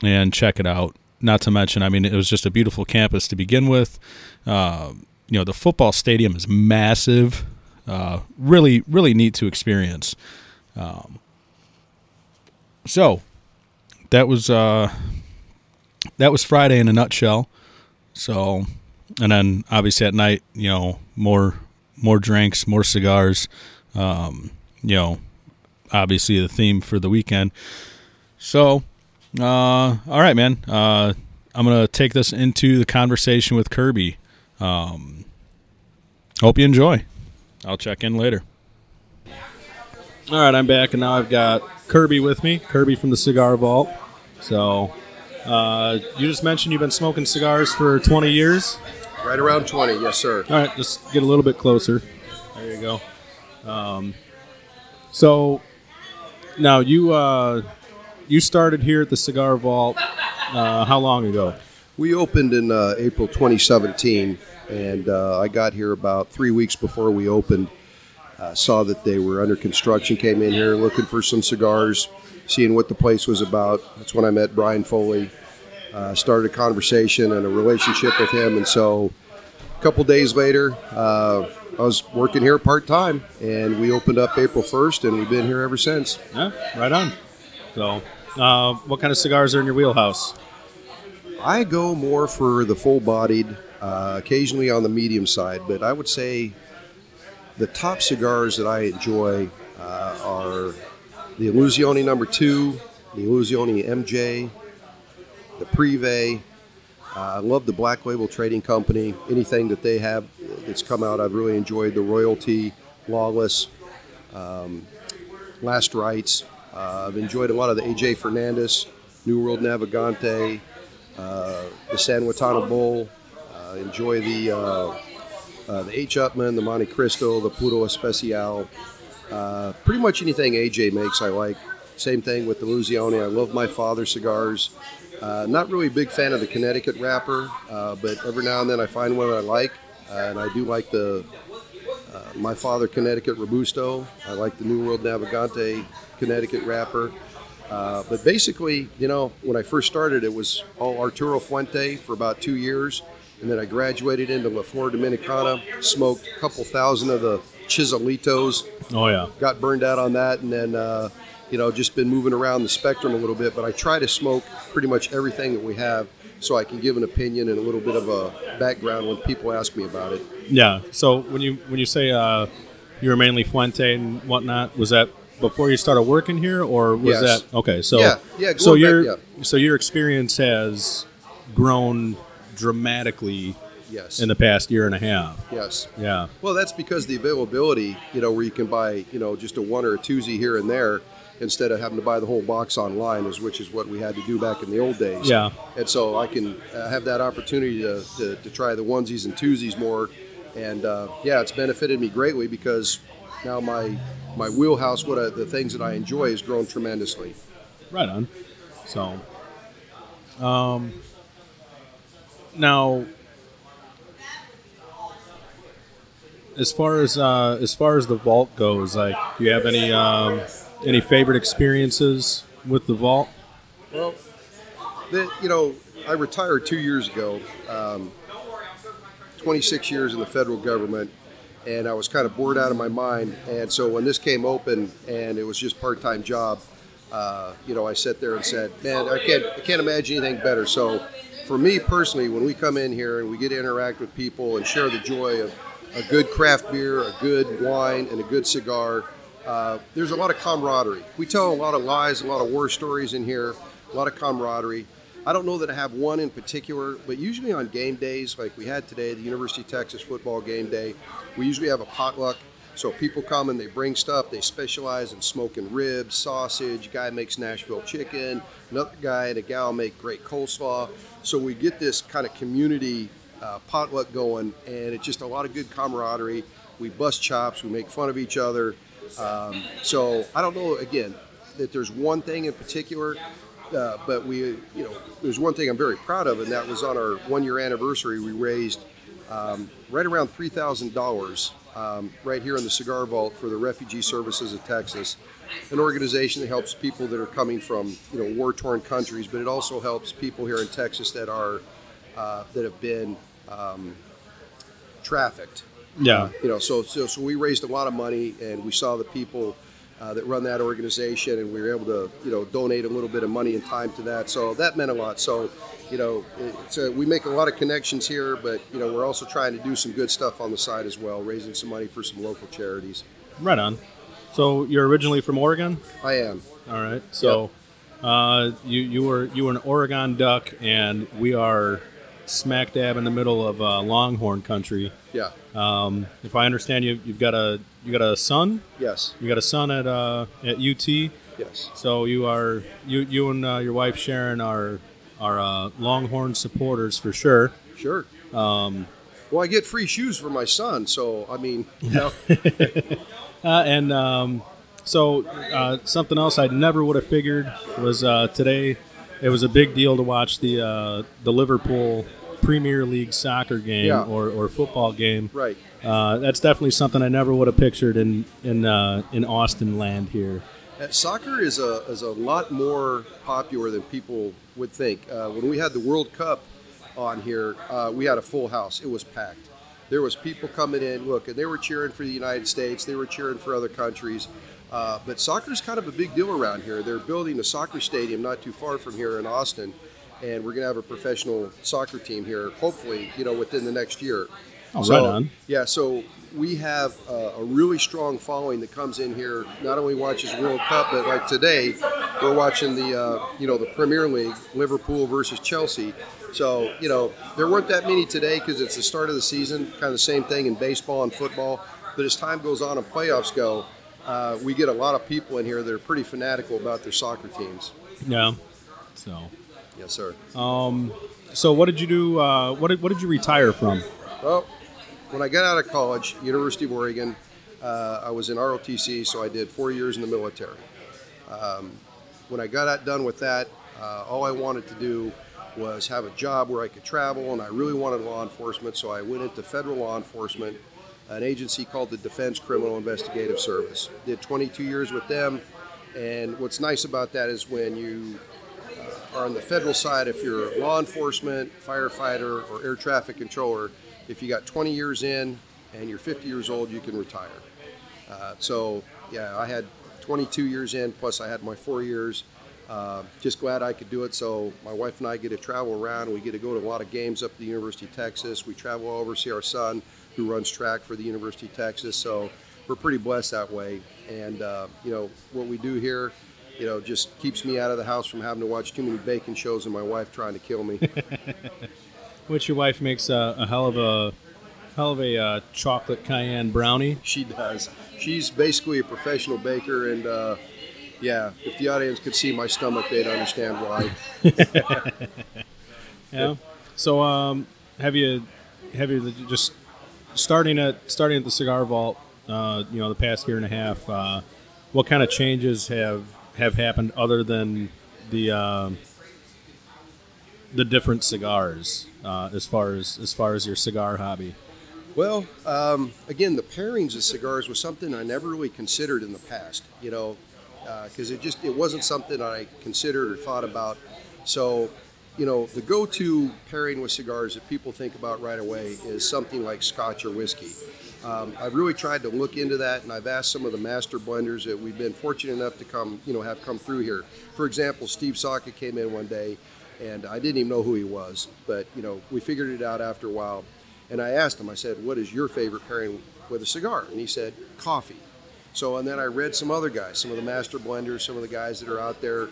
and check it out. Not to mention, I mean, it was just a beautiful campus to begin with. Uh, you know, the football stadium is massive. Uh, really, really neat to experience. Um, so that was uh, that was Friday in a nutshell. So, and then obviously at night, you know, more more drinks, more cigars. Um, you know, obviously the theme for the weekend. So uh, all right, man. Uh, I'm gonna take this into the conversation with Kirby. Um, hope you enjoy. I'll check in later. All right, I'm back, and now I've got Kirby with me. Kirby from the Cigar Vault. So, uh, you just mentioned you've been smoking cigars for 20 years. Right around 20, yes, sir. All right, just get a little bit closer. There you go. Um, so, now you uh, you started here at the Cigar Vault uh, how long ago? We opened in uh, April 2017, and uh, I got here about three weeks before we opened. Uh, saw that they were under construction, came in here looking for some cigars, seeing what the place was about. That's when I met Brian Foley. Uh, started a conversation and a relationship with him, and so a couple days later, I was working here part time, and we opened up April 1st, and we've been here ever since. Yeah, right on. So, uh, what kind of cigars are in your wheelhouse? I go more for the full bodied, uh, occasionally on the medium side, but I would say the top cigars that I enjoy uh, are the Illusione number two, the Illusione MJ, the Privé. Uh, I love the Black Label Trading Company. Anything that they have that's come out, I've really enjoyed. The Royalty, Lawless, um, Last Rites. Uh, I've enjoyed a lot of the AJ Fernandez, New World Navigante, uh, the San Lotano Bull. Uh, enjoy the uh, uh, the H. Upmann, the Monte Cristo, the Puro Especial. Pretty much anything AJ makes, I like. Same thing with the Illusione. I love my father cigars. Uh, not really a big fan of the Connecticut wrapper, uh, but every now and then I find one that I like, uh, and I do like the uh, my father Connecticut Robusto. I like the New World Navigante Connecticut wrapper. Uh, but basically, you know, when I first started, it was all Arturo Fuente for about two years, and then I graduated into La Flor Dominicana, smoked a couple thousand of the Chiselitos, Oh yeah. got burned out on that, and then uh, you know just been moving around the spectrum a little bit. But I try to smoke pretty much everything that we have. so I can give an opinion and a little bit of a background when people ask me about it. Yeah. So when you when you say uh, you were mainly Fuente and whatnot, was that before you started working here, or was Yes. that okay? So Yeah, yeah, So back- your yeah. so your experience has grown dramatically Yes. in the past year and a half. yes. Yeah. Well, that's because the availability, you know, where you can buy, you know, just a one or a twosie here and there instead of having to buy the whole box online, is which is what we had to do back in the old days. Yeah. And so I can uh, have that opportunity to, to, to try the onesies and twosies more. And uh, yeah, it's benefited me greatly because now my my wheelhouse, what I, the things that I enjoy, has grown tremendously. Right on. So, um, now, as far as uh, as far as the vault goes, like, do you have any um, any favorite experiences with the vault? Well, the, you know, I retired two years ago. Um, 26 years in the federal government, and I was kind of bored out of my mind. And so when this came open and it was just part-time job, uh, you know, I sat there and said, "Man, I can't, I can't imagine anything better." So, for me personally, when we come in here and we get to interact with people and share the joy of a good craft beer, a good wine, and a good cigar, uh, there's a lot of camaraderie. We tell a lot of lies, a lot of war stories in here, a lot of camaraderie. I don't know that I have one in particular, but usually on game days, like we had today, the University of Texas football game day, we usually have a potluck. So people come and they bring stuff. They specialize in smoking ribs, sausage. Guy makes Nashville chicken. Another guy and a gal make great coleslaw. So we get this kind of community uh, potluck going, and it's just a lot of good camaraderie. We bust chops. We make fun of each other. Um, so I don't know again that there's one thing in particular, uh, but we, you know, there's one thing I'm very proud of, and that was on our one year anniversary. We raised um, right around three thousand dollars um, right here in the Cigar Vault for the Refugee Services of Texas, an organization that helps people that are coming from you know war torn countries, but it also helps people here in Texas that are uh, that have been um, trafficked. Yeah. You know, so, so so we raised a lot of money, and we saw the people uh, that run that organization, and we were able to you know donate a little bit of money and time to that. So that meant a lot. So you know, it's a, we make a lot of connections here, but you know we're also trying to do some good stuff on the side as well, raising some money for some local charities. Right on. So you're originally from Oregon. I am. All right. So uh, you you were you were an Oregon Duck, and we are smack dab in the middle of uh, Longhorn country. Yeah. Um, if I understand you, you've got a you got a son. Yes. You got a son at uh, at UT. Yes. So you are you you and uh, your wife Sharon are are uh, Longhorn supporters for sure. Sure. Um, Well, I get free shoes for my son, so I mean, you know, Uh, and um, so uh, something else I never would have figured was uh, today. It was a big deal to watch the uh, the Liverpool Premier League soccer game Yeah. or, or football game. right. Uh, that's definitely something I never would have pictured in in uh, in Austin land here. Uh, Soccer is a is a lot more popular than people would think. Uh, when we had the World Cup on here, uh, we had a full house. It was packed. There was people coming in. Look, and they were cheering for the United States. They were cheering for other countries. Uh, but soccer is kind of a big deal around here. They're building a soccer stadium not too far from here in Austin, and we're going to have a professional soccer team here. Hopefully, you know, within the next year. Oh, So, right on. Yeah, so we have uh, a really strong following that comes in here. Not only watches World Cup, but like today, we're watching the uh, you know the Premier League, Liverpool versus Chelsea. So you know there weren't that many today because it's the start of the season. Kind of the same thing in baseball and football. But as time goes on and playoffs go, uh, we get a lot of people in here that are pretty fanatical about their soccer teams. Yeah. So Yes, sir. um, so what did you do? Uh, what did what did you retire from? Well, when I got out of college, University of Oregon, uh, I was in ROTC, so I did four years in the military. Um, when I got out done with that, uh, all I wanted to do was have a job where I could travel, and I really wanted law enforcement, so I went into federal law enforcement, an agency called the Defense Criminal Investigative Service. Did 22 years with them, and what's nice about that is when you uh, are on the federal side, if you're law enforcement, firefighter, or air traffic controller, if you got 20 years in and you're 50 years old, you can retire. Uh, so, yeah, I had 22 years in, plus I had my four years Uh, just glad I could do it. So my wife and I get to travel around. We get to go to a lot of games up at the University of Texas. We travel over, see our son who runs track for the University of Texas. So we're pretty blessed that way. And uh, you know what we do here, you know, just keeps me out of the house from having to watch too many bacon shows and my wife trying to kill me. Which your wife makes a, a hell of a hell of a uh, chocolate cayenne brownie. she does. She's basically a professional baker, and uh, yeah, if the audience could see my stomach, they'd understand why. Yeah. So, um, have you have you just starting at starting at the cigar vault? Uh, you know, the past year and a half. Uh, what kind of changes have have happened other than the uh, the different cigars uh, as far as as far as your cigar hobby? Well, um, again, the pairings of cigars was something I never really considered in the past. You know, because it just it wasn't something I considered or thought about. So, you know, the go-to pairing with cigars that people think about right away is something like Scotch or whiskey. Um, I've really tried to look into that, and I've asked some of the master blenders that we've been fortunate enough to come, you know, have come through here. For example, Steve Saka came in one day, and I didn't even know who he was, but you know, we figured it out after a while. And I asked him, I said, "What is your favorite pairing with a cigar?" And he said, "Coffee." So, and then I read some other guys, some of the master blenders, some of the guys that are out there,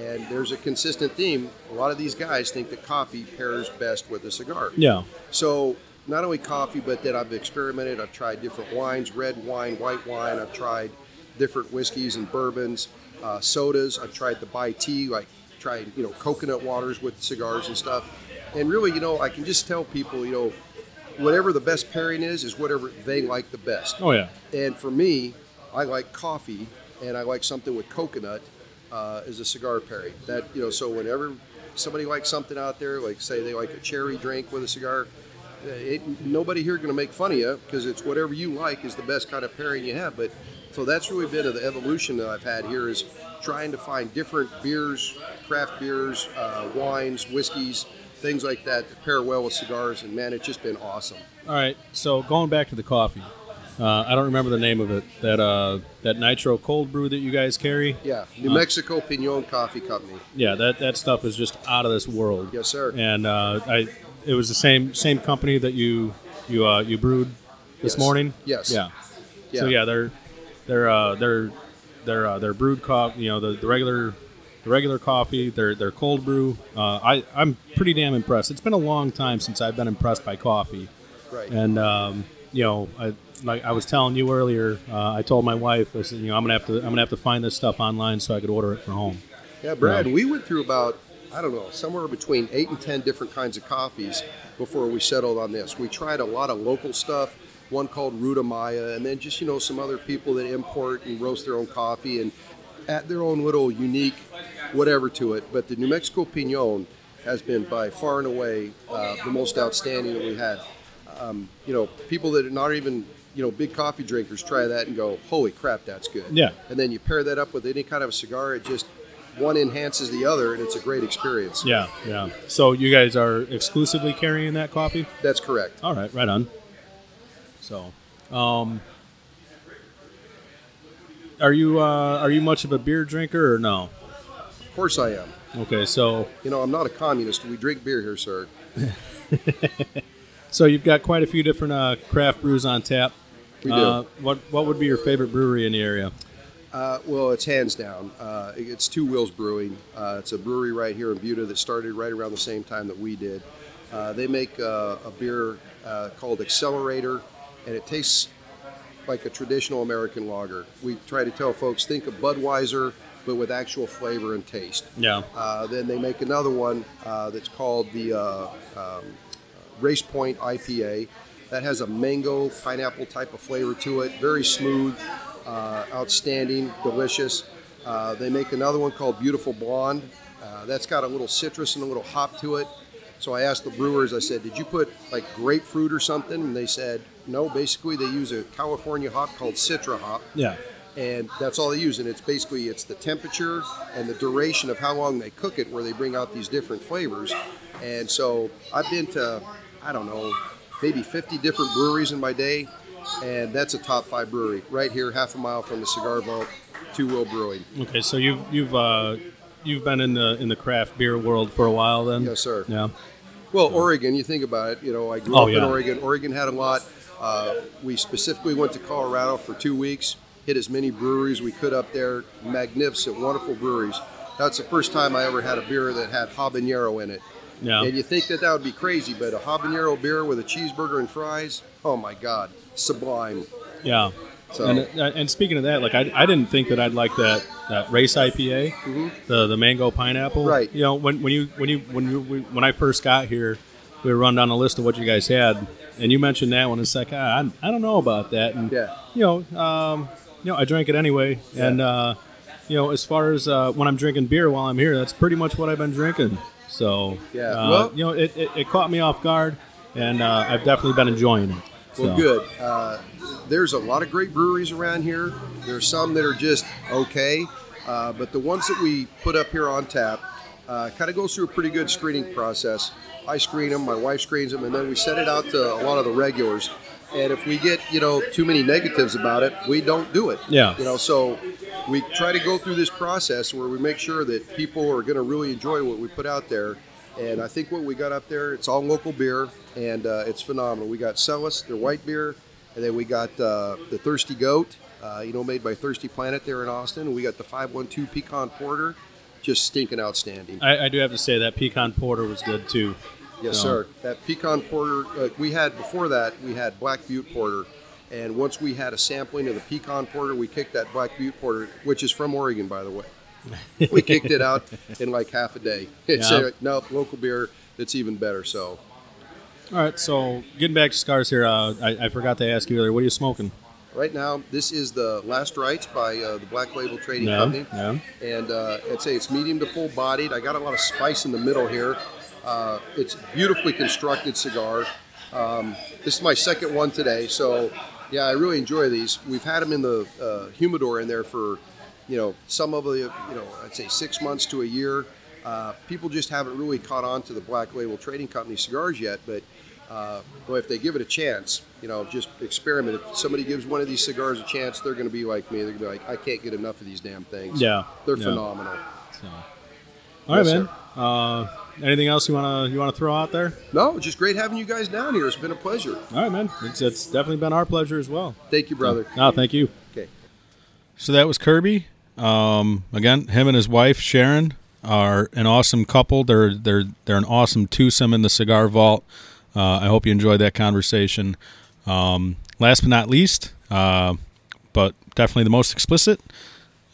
and there's a consistent theme. A lot of these guys think that coffee pairs best with a cigar. Yeah. So, not only coffee, but that I've experimented. I've tried different wines, red wine, white wine. I've tried different whiskeys and bourbons, uh, sodas. I've tried the buy tea, like tried, you know, coconut waters with cigars and stuff. And really, you know, I can just tell people, you know, whatever the best pairing is, is whatever they like the best. Oh yeah. And for me, I like coffee, and I like something with coconut uh, as a cigar pairing. That you know, so whenever somebody likes something out there, like say they like a cherry drink with a cigar, uh, it, nobody here going to make fun of you because it's whatever you like is the best kind of pairing you have. But so that's really been of the evolution that I've had here is trying to find different beers, craft beers, uh, wines, whiskeys, things like that that pair well with cigars. And man, it's just been awesome. All right. So going back to the coffee, uh, I don't remember the name of it. That uh, that nitro cold brew that you guys carry. Yeah, New Mexico Pinon Coffee Company. Yeah, that, that stuff is just out of this world. Yes, sir. And uh, I, it was the same same company that you you uh, you brewed this Yes. morning. Yes. Yeah. So yeah, they're they're uh, they're they're uh, they're brewed coffee. You know the, the regular the regular coffee. They're they're cold brew. Uh, I I'm pretty damn impressed. It's been a long time since I've been impressed by coffee. Right. And um, you know, I like I was telling you earlier, uh, I told my wife, I said, you know, I'm gonna have to I'm gonna have to find this stuff online so I could order it for home. Yeah, Brad, we went through about, I don't know, somewhere between eight and 10 different kinds of coffees before we settled on this. We tried a lot of local stuff, one called Ruta Maya, and then just, you know, some other people that import and roast their own coffee and add their own little unique whatever to it. But the New Mexico Pinon has been by far and away uh, the most outstanding that we had. Um, you know, people that are not even, you know, big coffee drinkers try that and go, holy crap, that's good. Yeah. And then you pair that up with any kind of a cigar, it just one enhances the other, and it's a great experience. Yeah, yeah. So you guys are exclusively carrying that coffee? That's correct. All right, right on. So, um, are you uh, are you much of a beer drinker or no? Of course I am. Okay, so You know, I'm not a communist. We drink beer here, sir. so you've got quite a few different uh, craft brews on tap. We do. Uh, what what would be your favorite brewery in the area? Uh, well, it's hands down. Uh, it's Two Wheels Brewing. Uh, it's a brewery right here in Buda that started right around the same time that we did. Uh, they make uh, a beer uh, called Accelerator, and it tastes like a traditional American lager. We try to tell folks think of Budweiser, but with actual flavor and taste. Yeah. Uh, then they make another one uh, that's called the uh, um, Race Point IPA. That has a mango pineapple type of flavor to it. Very smooth, uh, outstanding, delicious. Uh, they make another one called Beautiful Blonde. Uh, that's got a little citrus and a little hop to it. So I asked the brewers, I said, did you put like grapefruit or something? And they said, no, basically they use a California hop called Citra hop Yeah. and that's all they use and it's basically it's the temperature and the duration of how long they cook it where they bring out these different flavors and so i've been to i don't know maybe 50 different breweries in my day and that's a top five brewery right here half a mile from the cigar vault two wheel brewing Okay, so you've you've uh, you've been in the in the craft beer world for a while, then. Yes, sir. Yeah. Well, Oregon, you think about it. You know, I grew Oh, up in. Oregon. Oregon had a lot. Uh, we specifically went to Colorado for two weeks, hit as many breweries we could up there. Magnificent, wonderful breweries. That's the first time I ever had a beer that had habanero in it. Yeah. And you think that that would be crazy, but a habanero beer with a cheeseburger and fries, oh my God, sublime. Yeah. So- And, uh, and speaking of that, like I, I didn't think that I'd like that, that race IPA, the the mango pineapple. Mm-hmm. Right. You know, when, when you when you when you when I first got here, we were run down a list of what you guys had, and you mentioned that one. It's like ah, I, I don't know about that, and Yeah. you know, um, you know, I drank it anyway, and uh, you know, as far as uh, when I'm drinking beer while I'm here, that's pretty much what I've been drinking. So Yeah. uh, Well- you know, it, it, it caught me off guard, and uh, I've definitely been enjoying it. Well, So, good. Uh, there's a lot of great breweries around here. There's some that are just okay, uh, but the ones that we put up here on tap uh, kind of goes through a pretty good screening process. I screen them, my wife screens them, and then we send it out to a lot of the regulars. And if we get you know too many negatives about it, we don't do it. Yeah. You know, so we try to go through this process where we make sure that people are going to really enjoy what we put out there. And I think what we got up there, it's all local beer, and uh, it's phenomenal. We got Celis, their white beer, and then we got uh, the Thirsty Goat, uh, you know, made by Thirsty Planet there in Austin. And we got the 512 Pecan Porter, just stinking outstanding. I, I do have to say that pecan porter was good too. Yes, So- sir. That pecan porter, uh, we had before that, we had Black Butte porter. And once we had a sampling of the pecan porter, we kicked that Black Butte porter, which is from Oregon, by the way. we kicked it out in like half a day. It's Yeah. uh, no local beer that's even better. So, All right, so getting back to scars here, uh, I, I forgot to ask you earlier. What are you smoking? right now, this is the Last Rites by uh, the Black Label Trading Yeah, Company. yeah. And uh, I'd say it's medium to full bodied. I got a lot of spice in the middle here. Uh, it's beautifully constructed cigar. Um, this is my second one today, so yeah, I really enjoy these. We've had them in the uh, humidor in there for, you know, some of the, you know, I'd say six months to a year. Uh, people just haven't really caught on to the Black Label Trading Company cigars yet, but uh, boy, if they give it a chance, you know, just experiment. If somebody gives one of these cigars a chance, they're going to be like me. They're going to be like, I can't get enough of these damn things. Yeah, they're yeah. phenomenal. So. All right, Yes, man. Anything else you wanna you wanna throw out there? No, just great having you guys down here. It's been a pleasure. All right, man. It's, it's definitely been our pleasure as well. Thank you, brother. No, thank you. Okay. So that was Kirby. Um, again, him and his wife Sharon are an awesome couple. They're they're they're an awesome twosome in the cigar vault. Uh, I hope you enjoyed that conversation. Um, last but not least, uh, but definitely the most explicit,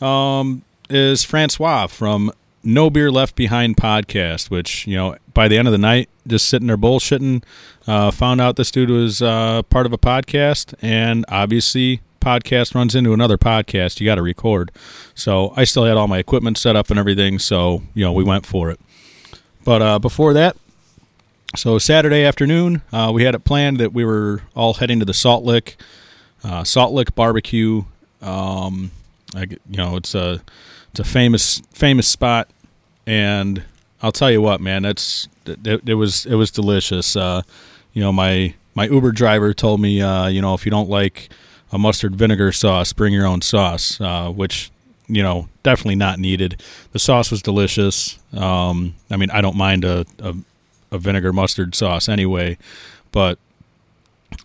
um, is Francois from No Beer Left Behind podcast. Which you know, by the end of the night, just sitting there bullshitting, uh, found out this dude was uh, part of a podcast, and obviously, podcast runs into another podcast. You got to record. So I still had all my equipment set up and everything. So you know, we went for it. But uh, before that, so Saturday afternoon, uh, we had it planned that we were all heading to the Salt Lick, uh, Salt Lick Barbecue. Um, I, you know, it's a it's a famous famous spot, and I'll tell you what, man, that's it, it, was it was delicious. Uh, you know, my my Uber driver told me, uh, you know, if you don't like a mustard vinegar sauce, bring your own sauce, uh, which you know definitely not needed. The sauce was delicious. Um, I mean, I don't mind a, a a vinegar mustard sauce anyway, but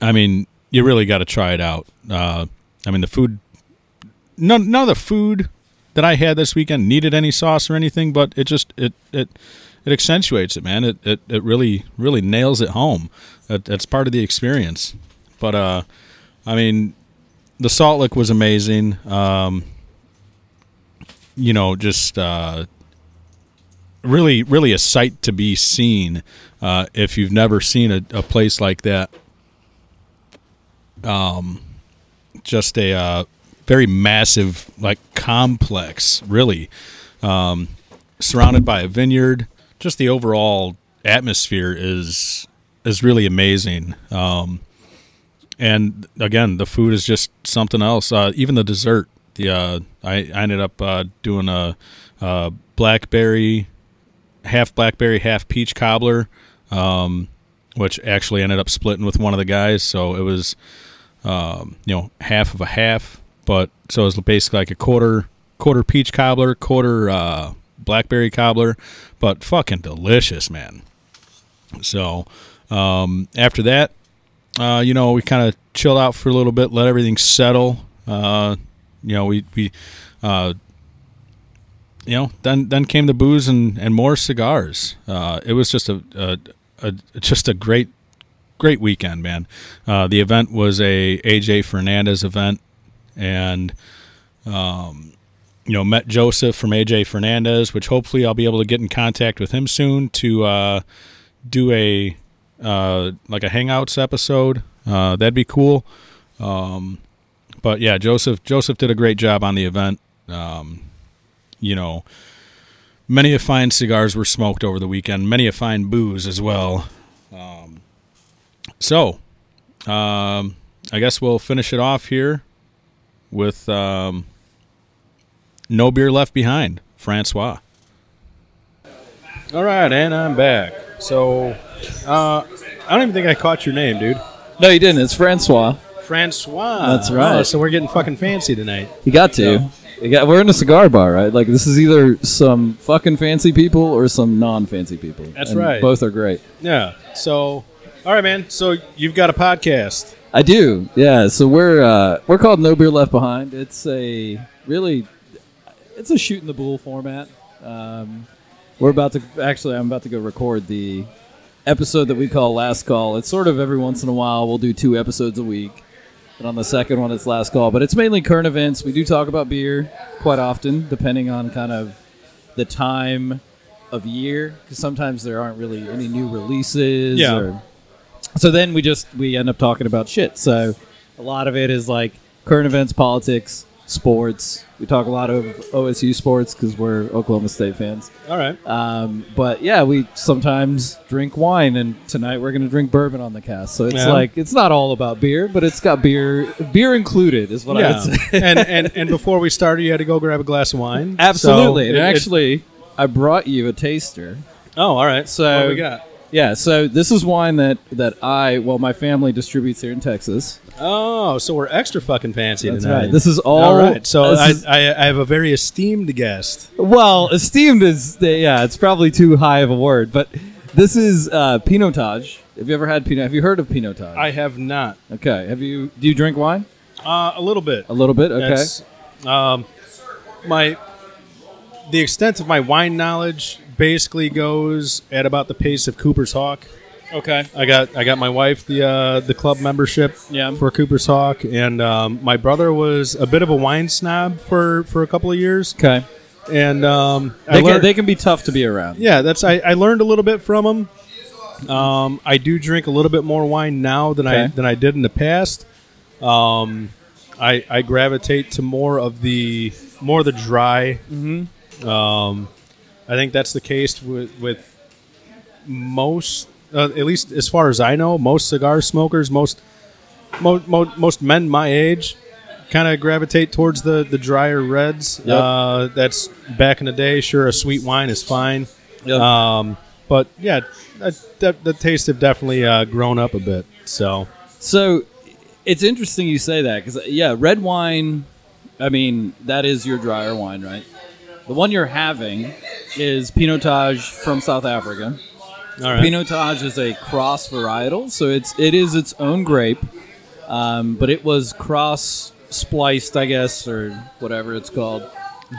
I mean, you really got to try it out. Uh, I mean, the food, none, none of the food that I had this weekend needed any sauce or anything, but it just it it it accentuates it, man. It it, it really really nails it home. That, that's part of the experience. But uh, I mean, the Salt Lick was amazing. Um, you know, just uh, really, really a sight to be seen uh, if you've never seen a, a place like that. Um, just a uh, very massive, like complex, really, um, surrounded by a vineyard. Just the overall atmosphere is is really amazing. Um, and again, the food is just something else. Uh, even the dessert. The uh, I, I ended up uh, doing a, a blackberry, half blackberry, half peach cobbler, um, which actually ended up splitting with one of the guys. So it was, um, you know, half of a half. But so it was basically like a quarter quarter peach cobbler, quarter uh, blackberry cobbler, but fucking delicious, man. So um, after that, uh, you know, we kind of chilled out for a little bit, let everything settle. Uh, you know, we we uh, you know, then then came the booze and, and more cigars. Uh, it was just a, a, a just a great great weekend, man. Uh, the event was a AJ Fernandez event, and um, you know met Joseph from AJ Fernandez, which hopefully I'll be able to get in contact with him soon to uh, do a uh, like a Hangouts episode. Uh, that'd be cool. Um, but yeah, Joseph Joseph did a great job on the event. Um, you know, many a fine cigars were smoked over the weekend. Many a fine booze as well. Um, so, um, I guess we'll finish it off here with um, no beer left behind, Francois. All right, and I'm back. So, uh, I don't even think I caught your name, dude. No, you didn't. It's Francois. Francois. That's right. Oh, so we're getting fucking fancy tonight. You got to. You got, we're in a cigar bar, right? Like this is either some fucking fancy people or some non-fancy people. That's And right. Both are great. Yeah. So, all right, man. So you've got a podcast. I do. Yeah. So we're uh, we're called No Beer Left Behind. It's a really it's a shooting the bull format. Um, we're about to actually I'm about to go record the episode that we call Last Call. It's sort of every once in a while we'll do two episodes a week. And on the second one, it's last call. But it's mainly current events. We do talk about beer quite often, depending on kind of the time of year, because sometimes there aren't really any new releases. Yeah. Or, so then we just we end up talking about shit. So a lot of it is like current events, politics, sports. We talk a lot of OSU sports because we're Oklahoma State fans. All right. Um, but yeah, we sometimes drink wine, and tonight we're going to drink bourbon on the cast. So it's Yeah. like it's not all about beer, but it's got beer beer included, is what I Yeah. would say. and, and and before we started, you had to go grab a glass of wine. Absolutely, So and it- it- actually, I brought you a taster. oh, all right. So- what we got? Yeah, so this is wine that that I, well, my family distributes here in Texas. Oh, so we're extra fucking fancy That's tonight. This is all. all right. So I, is- I I have a very esteemed guest. well, esteemed is yeah, it's probably too high of a word, but this is uh, Pinotage. Have you ever had Pinot? Have you heard of Pinotage? I have not. okay. Have you? Do you drink wine? Uh, a little bit. A little bit. Okay. That's, um, my the extent of my wine knowledge basically goes at about the pace of Cooper's Hawk. Okay. I got I got my wife the uh, the club membership Yeah. for Cooper's Hawk, and um, my brother was a bit of a wine snob for for a couple of years, Okay. and um, They can, they can be tough to be around. yeah, that's I, I learned a little bit from him. Um, I do drink a little bit more wine now than I than I did in the past. Um, I I gravitate to more of the more of the dry. Mm-hmm. Um, I think that's the case with with most, uh, at least as far as I know, most cigar smokers, most mo- mo- most men my age, kind of gravitate towards the the drier reds. Yep. Uh, that's back in the day. Sure, a sweet wine is fine. Yep. Um, but yeah, that, the tastes have definitely uh, grown up a bit. So So it's interesting you say that because yeah, red wine. I mean, that is your drier wine, right? The one you're having is Pinotage from South Africa. all right, Pinotage is a cross varietal, so it's it is its own grape, um, but it was cross spliced, I guess, or whatever it's called.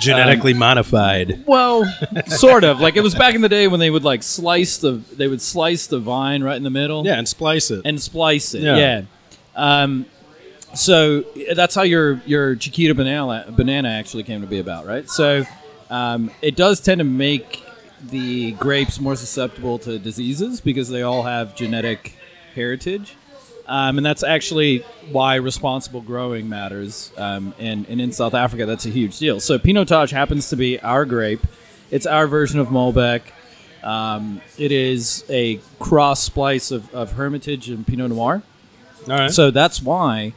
genetically modified. Well, sort of. Like it was back in the day when they would like slice the they would slice the vine right in the middle. Yeah, and splice it. and splice it. Yeah. Yeah. Um, so that's how your your Chiquita banana banana actually came to be about, right? So um, it does tend to make the grapes more susceptible to diseases because they all have genetic heritage. Um, and that's actually why responsible growing matters. Um, and, and in South Africa, that's a huge deal. So Pinotage happens to be our grape. It's our version of Malbec. Um, it is a cross splice of, of Hermitage and Pinot Noir. all right. So that's why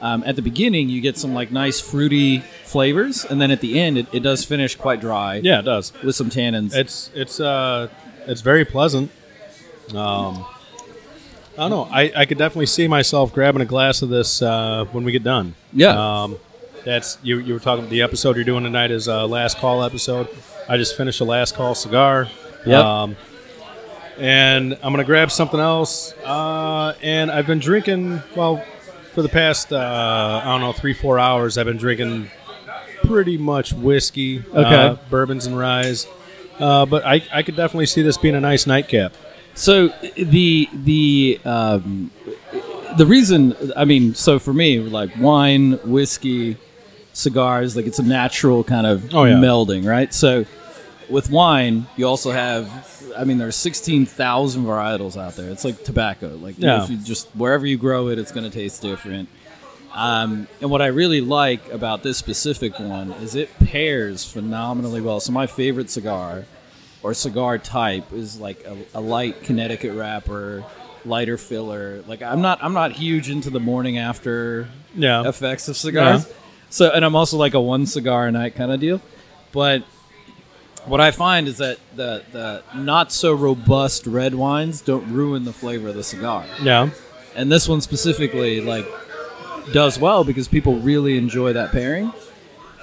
um, at the beginning you get some like nice fruity flavors, and then at the end it, it does finish quite dry. yeah, it does. with some tannins. It's it's uh it's very pleasant. Um, I don't know. I, I could definitely see myself grabbing a glass of this uh, when we get done. Yeah. Um, that's you. You were talking. The episode you're doing tonight is a last call episode. I just finished a last call cigar. Yep. Um, and I'm gonna grab something else. Uh, and I've been drinking. Well, for the past uh, I don't know three four hours, I've been drinking pretty much whiskey, uh, bourbons and ryes. Uh, but I, I could definitely see this being a nice nightcap. So the the um, the reason I mean, so for me, like wine, whiskey, cigars, like it's a natural kind of Oh, yeah. melding, right? So with wine, you also have. I mean, there's sixteen thousand varietals out there. It's like tobacco. Like Yeah. if you just wherever you grow it, it's going to taste different. Um, and what I really like about this specific one is it pairs phenomenally well. So my favorite cigar or cigar type is like a, a light Connecticut wrapper, lighter filler. Like I'm not I'm not huge into the morning after Yeah. effects of cigars. Yeah. So and I'm also like a one cigar a night kind of deal. But what I find is that the the not so robust red wines don't ruin the flavor of the cigar Yeah. and this one specifically like does well because people really enjoy that pairing.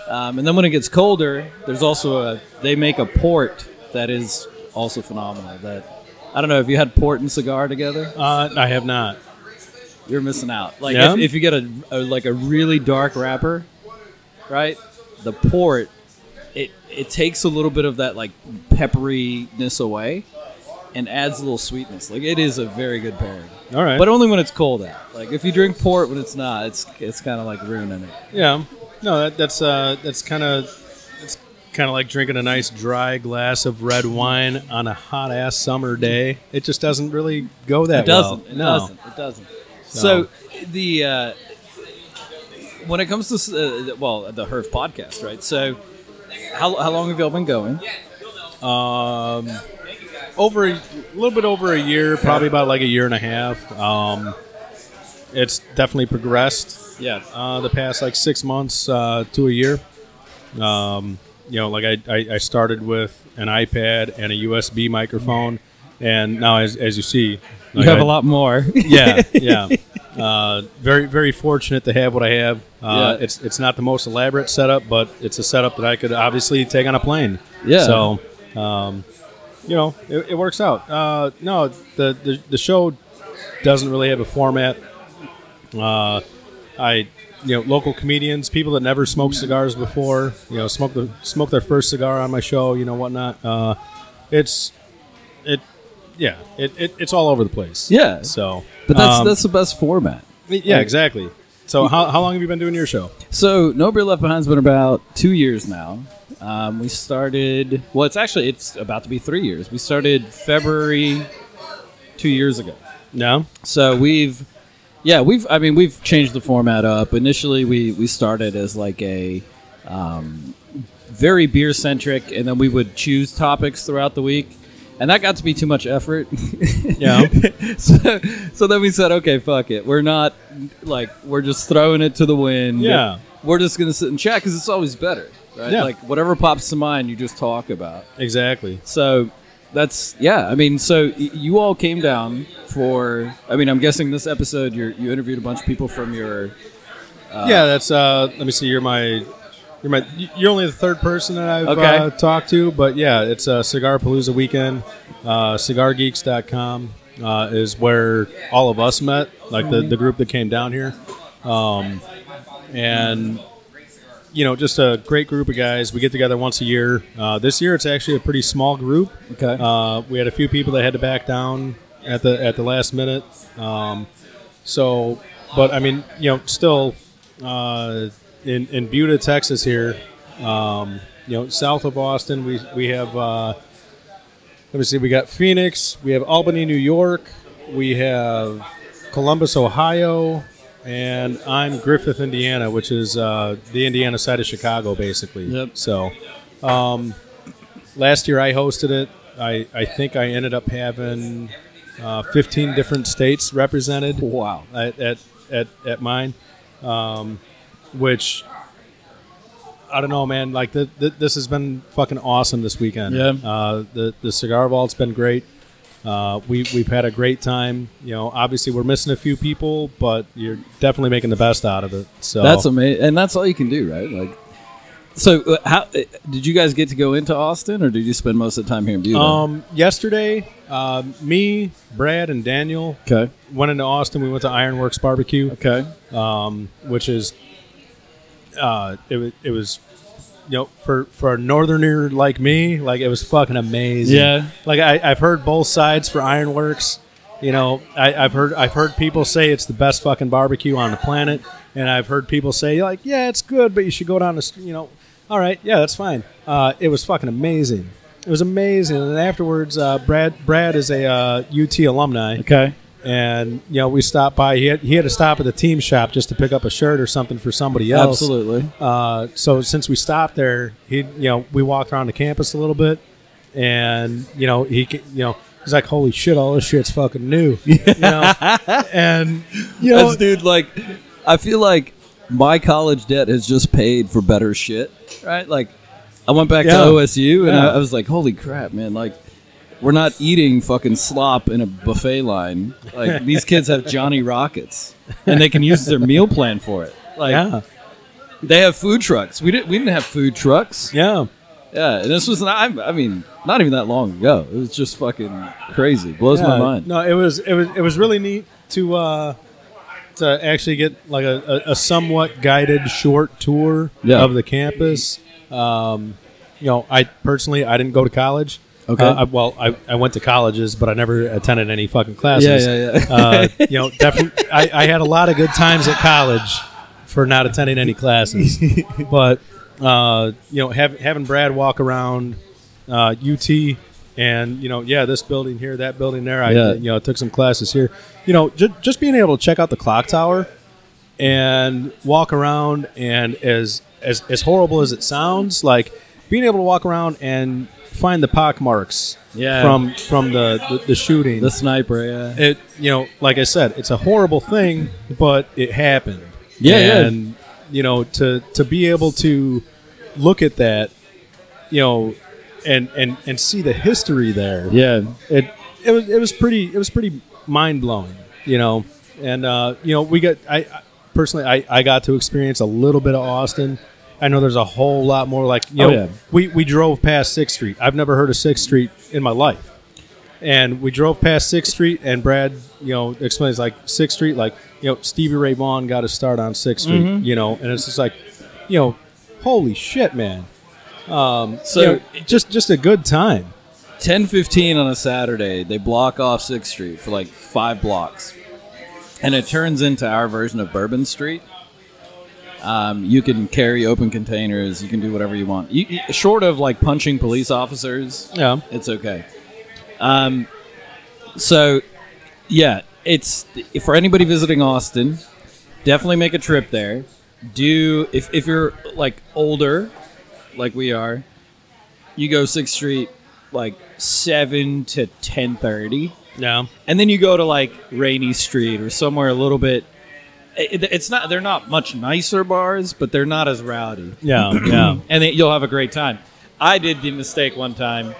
Um, and then when it gets colder, there's also a they make a port that is also phenomenal. That I don't know if you had port and cigar together, Uh, I have not. you're missing out. Like Yeah? if, if you get a, a like a really dark wrapper, right? The port it it takes a little bit of that like pepperiness away and adds a little sweetness. Like it is a very good pairing. All right. But only when it's cold out. Like if you drink port when it's not, it's it's kind of like ruining it. Yeah, no, that, that's uh, that's kind of it's kind of like drinking a nice dry glass of red wine on a hot ass summer day. It just doesn't really go that It doesn't. well. It no. doesn't. It doesn't. So, the uh, when it comes to uh, well the Herf podcast, right? So how, how long have y'all been going? Um, over a little bit over a year, probably about like a year and a half. Um, it's definitely progressed. Yeah. uh, the past like six months uh, to a year. Um, you know, like I, I, I started with an iPad and a USB microphone, and now as, as you see, You have I- a lot more. Yeah, yeah. Uh, very very fortunate to have what I have. Uh, Yeah. It's it's not the most elaborate setup, but it's a setup that I could obviously take on a plane. Yeah. So, um, you know, it, it works out. Uh, no, the, the the show doesn't really have a format. Uh, I, you know, local comedians, people that never smoked cigars before, you know, smoke the smoke their first cigar on my show, you know, whatnot. Uh, it's it, yeah, it, it it's all over the place. Yeah. So, But that's um, that's the best format. yeah, exactly. So, how, how long have you been doing your show? So No Beer Left Behind's been about two years now. Um, we started. Well, it's actually it's about to be three years. We started February two years ago. No, So we've, yeah, we've. I mean, we've changed the format up. Initially, we we started as like a um, very beer centric, and then we would choose topics throughout the week, and that got to be too much effort. yeah, so, so then we said, okay, fuck it. We're not like we're just throwing it to the wind. Yeah. we're just gonna sit and chat because it's always better, right? Yeah. Like whatever pops to mind, you just talk about. exactly. So that's yeah. I mean, so y- you all came down for. I mean, I'm guessing this episode you you interviewed a bunch of people from your. yeah, that's. Uh, let me see. You're my. You're my. You're only the third person that I've Okay. uh, talked to, but yeah, it's a Cigarpalooza weekend. Uh, CigarGeeks.com uh, is where all of us met, like the, the group that came down here, um, and you know, just a great group of guys. We get together once a year. Uh, this year, it's actually a pretty small group. Okay. Uh, we had a few people that had to back down at the at the last minute. Um, so, but I mean, you know, still uh, in in Buda, Texas, here, um, you know, south of Austin, we we have. Uh, let me see. We got Phoenix. We have Albany, New York. We have Columbus, Ohio, and I'm Griffith, Indiana, which is uh, the Indiana side of Chicago, basically. Yep. So, um, last year I hosted it. I, I think I ended up having uh, 15 different states represented wow. at, at, at, at mine, um, which I don't know, man. Like the, the, this has been fucking awesome this weekend. Yeah. Uh, the the cigar vault's been great. Uh, we we've had a great time. You know, obviously we're missing a few people, but you're definitely making the best out of it. So That's amazing, and that's all you can do, right? Like, so uh, how uh, did you guys get to go into Austin, or did you spend most of the time here in Buda? Um, yesterday, uh, me, Brad, and Daniel okay, went into Austin. We went to Ironworks Barbecue, okay, um, which is uh, it, wa- it was you know for for a northerner like me, like it was fucking amazing. Yeah. like I, I've heard both sides for Ironworks. You know, I, I've heard I've heard people say it's the best fucking barbecue on the planet, and I've heard people say like, yeah, it's good, but you should go down to you know. All right, yeah, that's fine. Uh, it was fucking amazing. It was amazing. And afterwards, uh, Brad Brad is a uh, UT alumni okay. And you know we stopped by. He had, he had to stop at the team shop just to pick up a shirt or something for somebody else. Absolutely. Uh, so since we stopped there, he you know we walked around the campus a little bit, and you know he you know he's like, "Holy shit, all this shit's fucking new," you know, and you know, That's, dude, like, I feel like my college debt has just paid for better shit, right? Like, I went back Yeah. to OSU and Yeah. I, I was like, holy crap, man! Like, we're not eating fucking slop in a buffet line. Like, these kids have Johnny Rockets, and they can use their meal plan for it. Like, yeah, they have food trucks. We didn't. We didn't have food trucks. yeah. Yeah, and this was not. I mean, not even that long ago. It was just fucking crazy. Blows my mind. No, it was it was it was really neat to uh, to actually get like a, a, a somewhat guided short tour Yeah. of the campus. Um, you know, I personally I didn't go to college. Okay. Uh, I, well, I, I went to colleges, but I never attended any fucking classes. Yeah, yeah, yeah. uh, you know, definitely, I, I had a lot of good times at college for not attending any classes. but uh, you know, have, having Brad walk around uh, UT, and you know, yeah, this building here, that building there. I Yeah. you know took some classes here. You know, ju- just being able to check out the clock tower and walk around, and as as as horrible as it sounds, like being able to walk around and find the pock marks Yeah. from from the the, the shooting the sniper. Yeah. it you know like i said it's a horrible thing but it happened Yeah, yeah. and you know to to be able to look at that you know and and and see the history there Yeah. it it was it was pretty it was pretty mind blowing you know and uh you know we got i I- personally i i got to experience a little bit of austin i know there's a whole lot more like you Oh, know yeah. we we drove past sixth street i've never heard of sixth street in my life and we drove past Sixth Street, and Brad, you know, explains like Sixth Street, like you know, Stevie Ray Vaughan got to start on Sixth Street, Mm-hmm. you know, and it's just like, you know, holy shit, man. Um, So- you know, just just a good time. Ten fifteen on a Saturday, they block off Sixth Street for like five blocks, and it turns into our version of Bourbon Street. Um, you can carry open containers. You can do whatever you want. You, short of like punching police officers, Yeah, it's okay. Um, so yeah, it's for anybody visiting Austin. Definitely make a trip there. Do if if you're like older, like we are, you go Sixth Street like seven to ten thirty, yeah, and then you go to like Rainy Street or somewhere a little bit. It- it's not they're not much nicer bars, but they're not as rowdy yeah, yeah. and then you'll have a great time. I did the mistake one time,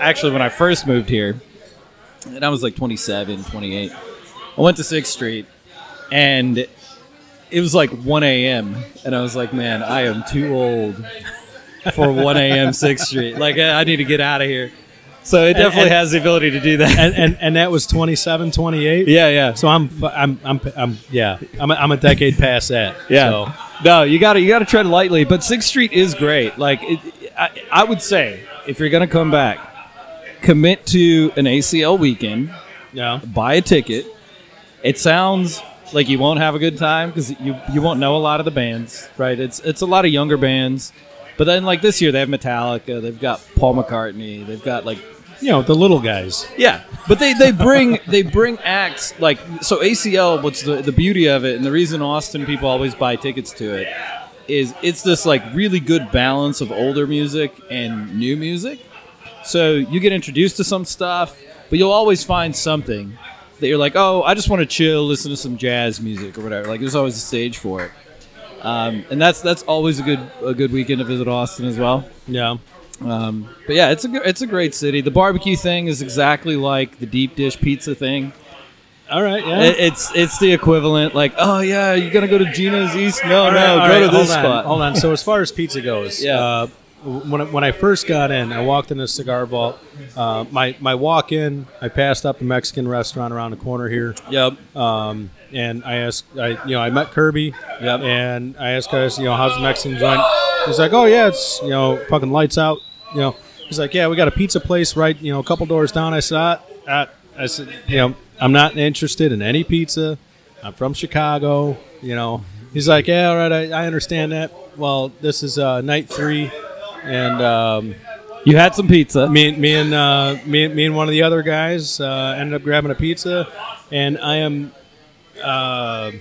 actually, when I first moved here, and I was like 27, 28. I went to 6th Street, and it was like 1 a.m., and I was like, man, I am too old for 1 a.m. 6th Street. Like, I need to get out of here. So it definitely and- has the ability to do that. and, and and that was 27, 28. yeah, yeah. So I'm I'm I'm I'm yeah. I'm a, I'm a decade past that. Yeah. So, No, you got to you got to tread lightly. But Sixth Street is great. Like it, I, I would say, if you're gonna come back, commit to an ACL weekend. yeah. Buy a ticket. It sounds like you won't have a good time because you you won't know a lot of the bands, right? It's it's a lot of younger bands. But then, like this year, they have Metallica. They've got Paul McCartney. They've got like You know the little guys. yeah, but they, they bring they bring acts like so ACL. What's the the beauty of it, and the reason Austin people always buy tickets to it is it's this like really good balance of older music and new music. So you get introduced to some stuff, but you'll always find something that you're like, oh, I just want to chill, listen to some jazz music or whatever. Like there's always a stage for it, um, and that's that's always a good a good weekend to visit Austin as well. Yeah. Um, but yeah, it's a it's a great city. The barbecue thing is exactly like the deep dish pizza thing. All right, yeah. It- it's it's the equivalent. Like, oh yeah, you're gonna go to Gino's East? No, All no, go right, to this hold on, spot. Hold on. So as far as pizza goes, Yeah. Uh, when I, when I first got in, I walked in the cigar vault. Uh, my my walk in, I passed up a Mexican restaurant around the corner here, Yep. um, and I asked, I you know, I met Kirby, Yep. and I asked guys, you know, how's the Mexican joint? He's like, oh yeah, it's you know, fucking lights out, you know. He's like, yeah, we got a pizza place right, you know, a couple doors down. I said, ah, ah. I said, you know, I'm not interested in any pizza. I'm from Chicago, you know. He's like, yeah, all right, I, I understand that. Well, this is uh, night three, and um, You had some pizza. me, and- me and uh, me, me and one of the other guys uh, ended up grabbing a pizza, and I am uh,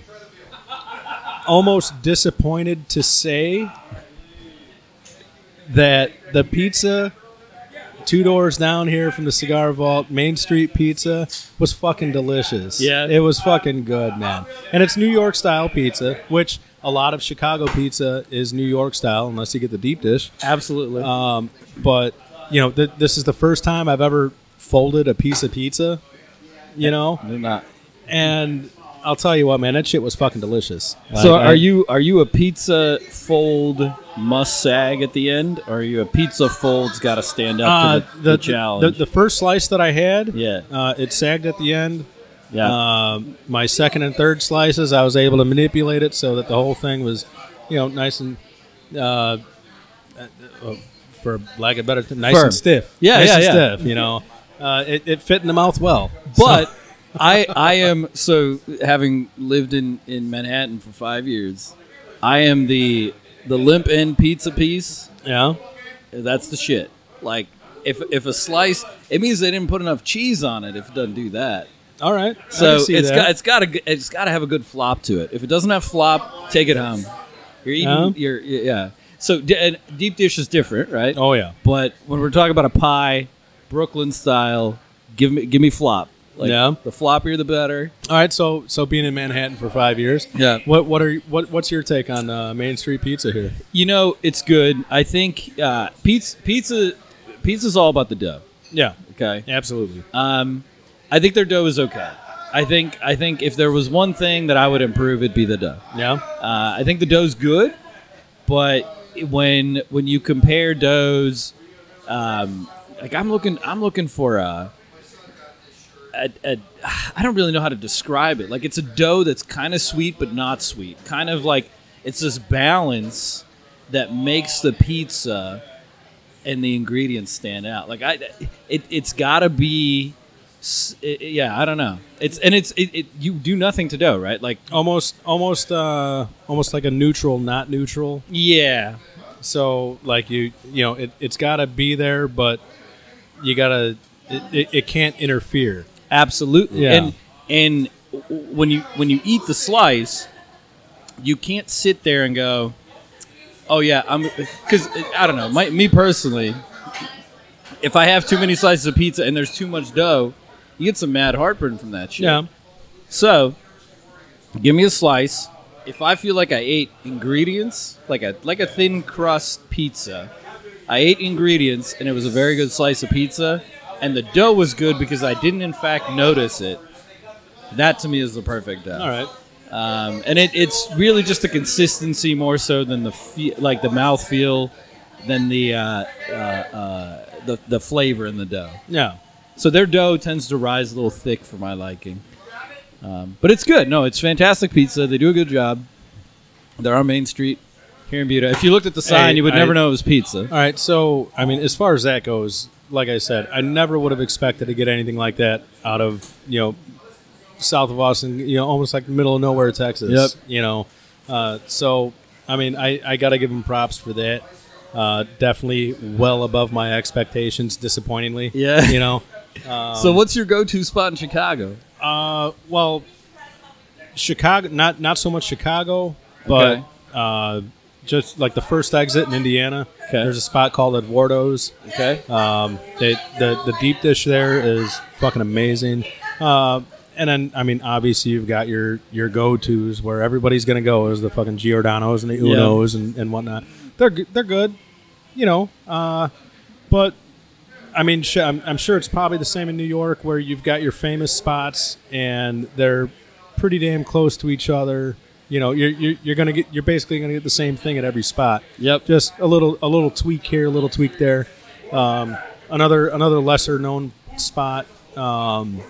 almost disappointed to say that the pizza two doors down here from the cigar vault main street pizza was fucking delicious Yeah. it was fucking good man and it's new york style pizza which a lot of chicago pizza is new york style unless you get the deep dish Absolutely. um, but you know, th- this is the first time I've ever folded a piece of pizza. You know, They're not. and I'll tell you what, man, that shit was fucking delicious. So Like, I- are you are you a pizza fold must sag at the end, or are you a pizza fold's got to stand up Uh, to the, the, challenge? The, the first slice that I had, Yeah. uh, it sagged at the end. yeah. Um, my second and third slices, I was able to manipulate it so that the whole thing was, you know, nice and, uh, uh, for lack of better, nice Firm. and stiff. Yeah, nice yeah, and yeah. stiff. You know, uh, it, it fit in the mouth well. But I I am so having lived in in Manhattan for five years, I am the the limp end pizza piece. yeah. That's the shit. Like if if a slice, it means they didn't put enough cheese on it. If it doesn't do that, All right. So it's that. got it's got to it's got to have a good flop to it. If it doesn't have flop, take it home. You're eating. Yeah. You're yeah. So d- and deep dish is different, right? Oh yeah. But when we're talking about a pie, Brooklyn style, give me give me flop. Like, Yeah. The floppier the better. All right. So so being in Manhattan for five years. Yeah. What what are what what's your take on uh, Main Street Pizza here? You know, it's good. I think uh, pizza pizza pizza's all about the dough. Yeah. Okay. Absolutely. Um, I think their dough is okay. I think I think if there was one thing that I would improve, it'd be the dough. Yeah. Uh, I think the dough's good, but when when you compare doughs, um, like I'm looking I'm looking for a, a, a I don't really know how to describe it. Like it's a dough that's kind of sweet but not sweet. Kind of like it's this balance that makes the pizza and the ingredients stand out. Like I, it it's got to be. it- yeah, I don't know. It's and it's it, it. You do nothing to dough, right? Like Almost almost uh almost like a neutral, not neutral. yeah, So like you you know it it's got to be there, but you gotta it, it, it can't interfere. Absolutely. Yeah. And and when you when you eat the slice, you can't sit there and go, "Oh yeah, I'm," because uh, I don't know. My, me personally, if I have too many slices of pizza and there's too much dough, you get some mad heartburn from that shit. Yeah. So, give me a slice. If I feel like I ate ingredients, like a like a thin crust pizza, I ate ingredients and it was a very good slice of pizza, and the dough was good because I didn't in fact notice it. That to me is the perfect dough. All right. Um, and it, it's really just the consistency more so than the fe- like the mouth feel, than the uh, uh, uh, the the flavor in the dough. Yeah. So their dough tends to rise a little thick for my liking. Um, but it's good. No, it's fantastic pizza. They do a good job. They're on Main Street here in Buda. If you looked at the sign, Hey, you would I- never know it was pizza. All right. So I mean, as far as that goes, like I said, I never would have expected to get anything like that out of you know south of Austin. You know, almost like middle of nowhere, Texas. Yep. You know, uh, so I mean, I I got to give them props for that. Uh, definitely well above my expectations. Disappointingly. Yeah. You know. so what's your go-to spot in Chicago? Uh, well, Chicago, not not so much Chicago, but Okay. uh, just like the first exit in Indiana. Okay. There's a spot called Eduardo's. Okay. Um, they, the the deep dish there is fucking amazing. Uh, and then I mean, obviously you've got your your go tos where everybody's gonna go is the fucking Giordano's and the Yeah. Unos and, and whatnot. They're they're good, you know. Uh, but I mean, sh- I'm, I'm sure it's probably the same in New York, where you've got your famous spots and they're pretty damn close to each other. You know, you're you're, you're gonna get you're basically gonna get the same thing at every spot. Yep. Just a little a little tweak here, a little tweak there. Um, another another lesser known spot um,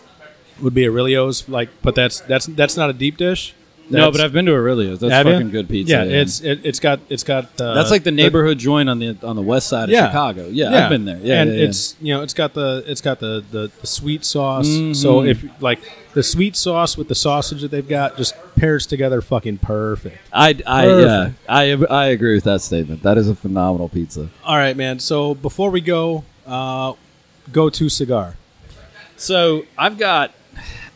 would be Aurelio's. Like, but that's that's that's not a deep dish. No, but I've been to Aurelio's. That's Have ya? fucking good pizza. Yeah, it's it, it's got it's got uh, that's like the neighborhood joint on the on the west side of Yeah. Chicago. Yeah, I've been there. Yeah, and yeah, yeah. it's you know it's got the it's got the the, the sweet sauce. Mhm. So if like the sweet sauce with the sausage that they've got just pairs together fucking perfect. I, I yeah, Perfect. I I agree with that statement. That is a phenomenal pizza. All right, man. So before we go, uh, go to cigar. So I've got,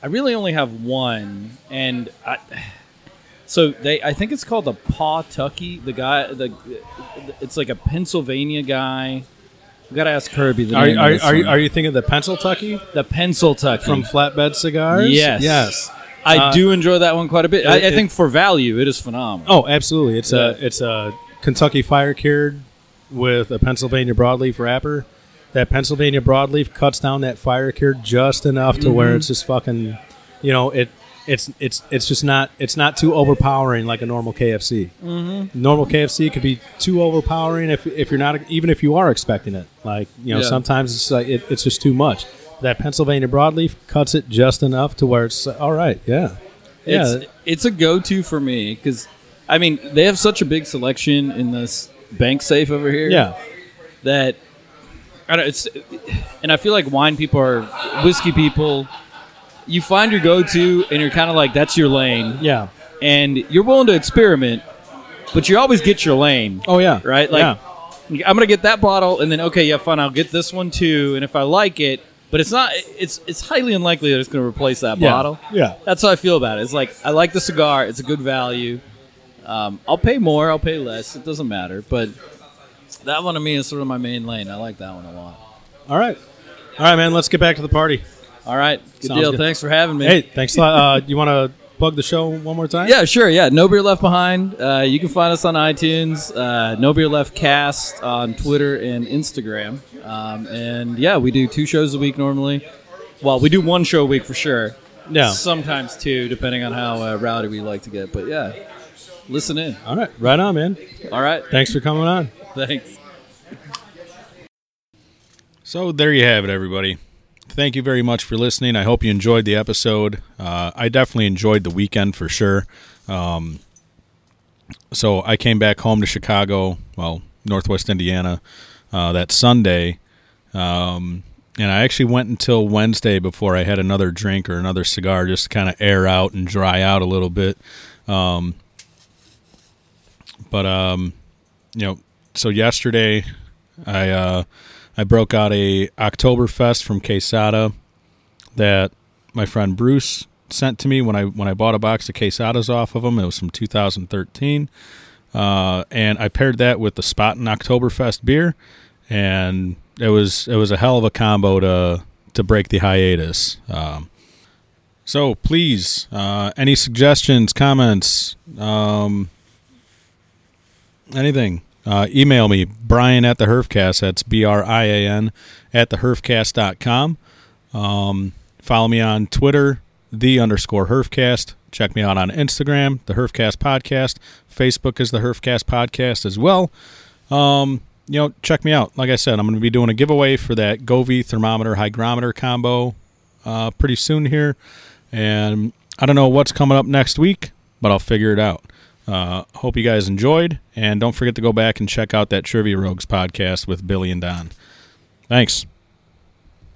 I really only have one, and I, so they, I think it's called the Paw Tucky. The guy, the, it's like a Pennsylvania guy. We gotta ask Kirby. The Are, name are, are, you, are you thinking of the pencil tucky the Pencil Tucky from Flatbed Cigars? Yes, Yes. I Uh, do enjoy that one quite a bit. I, I it- think for value, it is phenomenal. Oh, absolutely. It's a it's a Kentucky fire cured with a Pennsylvania broadleaf wrapper. That Pennsylvania broadleaf cuts down that fire cured just enough to where it's just fucking, you know, it it's it's it's just not it's not too overpowering like a normal KFC. Mm-hmm. Normal KFC could be too overpowering if if you're not even if you are expecting it. Like you know, Yeah. sometimes it's like it, it's just too much. That Pennsylvania broadleaf cuts it just enough to where it's all right. Yeah, yeah. It's, it's a go-to for me because, I mean, they have such a big selection in this bank safe over here. yeah. that I don't. It's and I feel like wine people are whiskey people. You find your go-to, and you're kind of like that's your lane, Yeah. and you're willing to experiment, but you always get your lane, Oh yeah. right? Like yeah. I'm gonna get that bottle, and then okay, yeah, fine, I'll get this one too, and if I like it, but it's not. It's it's highly unlikely that it's gonna replace that Yeah. bottle. Yeah. That's how I feel about it. It's like I like the cigar. It's a good value. Um, I'll pay more. I'll pay less. It doesn't matter. But that one to me is sort of my main lane. I like that one a lot. All right. All right, man. Let's get back to the party. All right, good Sounds deal. good. Thanks for having me. Hey, thanks a lot. Uh, you want to plug the show one more time? Yeah, sure. Yeah, No Beer Left Behind. Uh, you can find us on iTunes. Uh, no Beer Left Cast on Twitter and Instagram. Um, and yeah, we do two shows a week normally. Well, we do one show a week for sure. Yeah. Sometimes two, depending on how uh, rowdy we like to get. But yeah, listen in. All right. Right on, man. All right. Thanks for coming on. Thanks. So there you have it, everybody. Thank you very much for listening. I hope you enjoyed the episode. Uh, I definitely enjoyed the weekend for sure. Um, so I came back home to Chicago, well, Northwest Indiana, uh, that Sunday. Um, and I actually went until Wednesday before I had another drink or another cigar just to kind of air out and dry out a little bit. Um, but, um, you know, so yesterday I uh, I broke out a Oktoberfest from Quesada that my friend Bruce sent to me when I when I bought a box of Quesadas off of him. It was from 2013, uh, and I paired that with the Spaten Oktoberfest beer, and it was it was a hell of a combo to to break the hiatus. Um, so please, uh, any suggestions, comments, um, anything, uh, email me, Brian at the Herfcast. That's B R I A N at the Herfcast.com. Um, follow me on Twitter, the underscore Herfcast. Check me out on Instagram, the Herfcast Podcast. Facebook is the Herfcast Podcast as well. Um, you know, check me out. Like I said, I'm going to be doing a giveaway for that Govee thermometer hygrometer combo uh, pretty soon here. And I don't know what's coming up next week, but I'll figure it out. Uh, hope you guys enjoyed, and don't forget to go back and check out that Trivia Rogues podcast with Billy and Don. Thanks.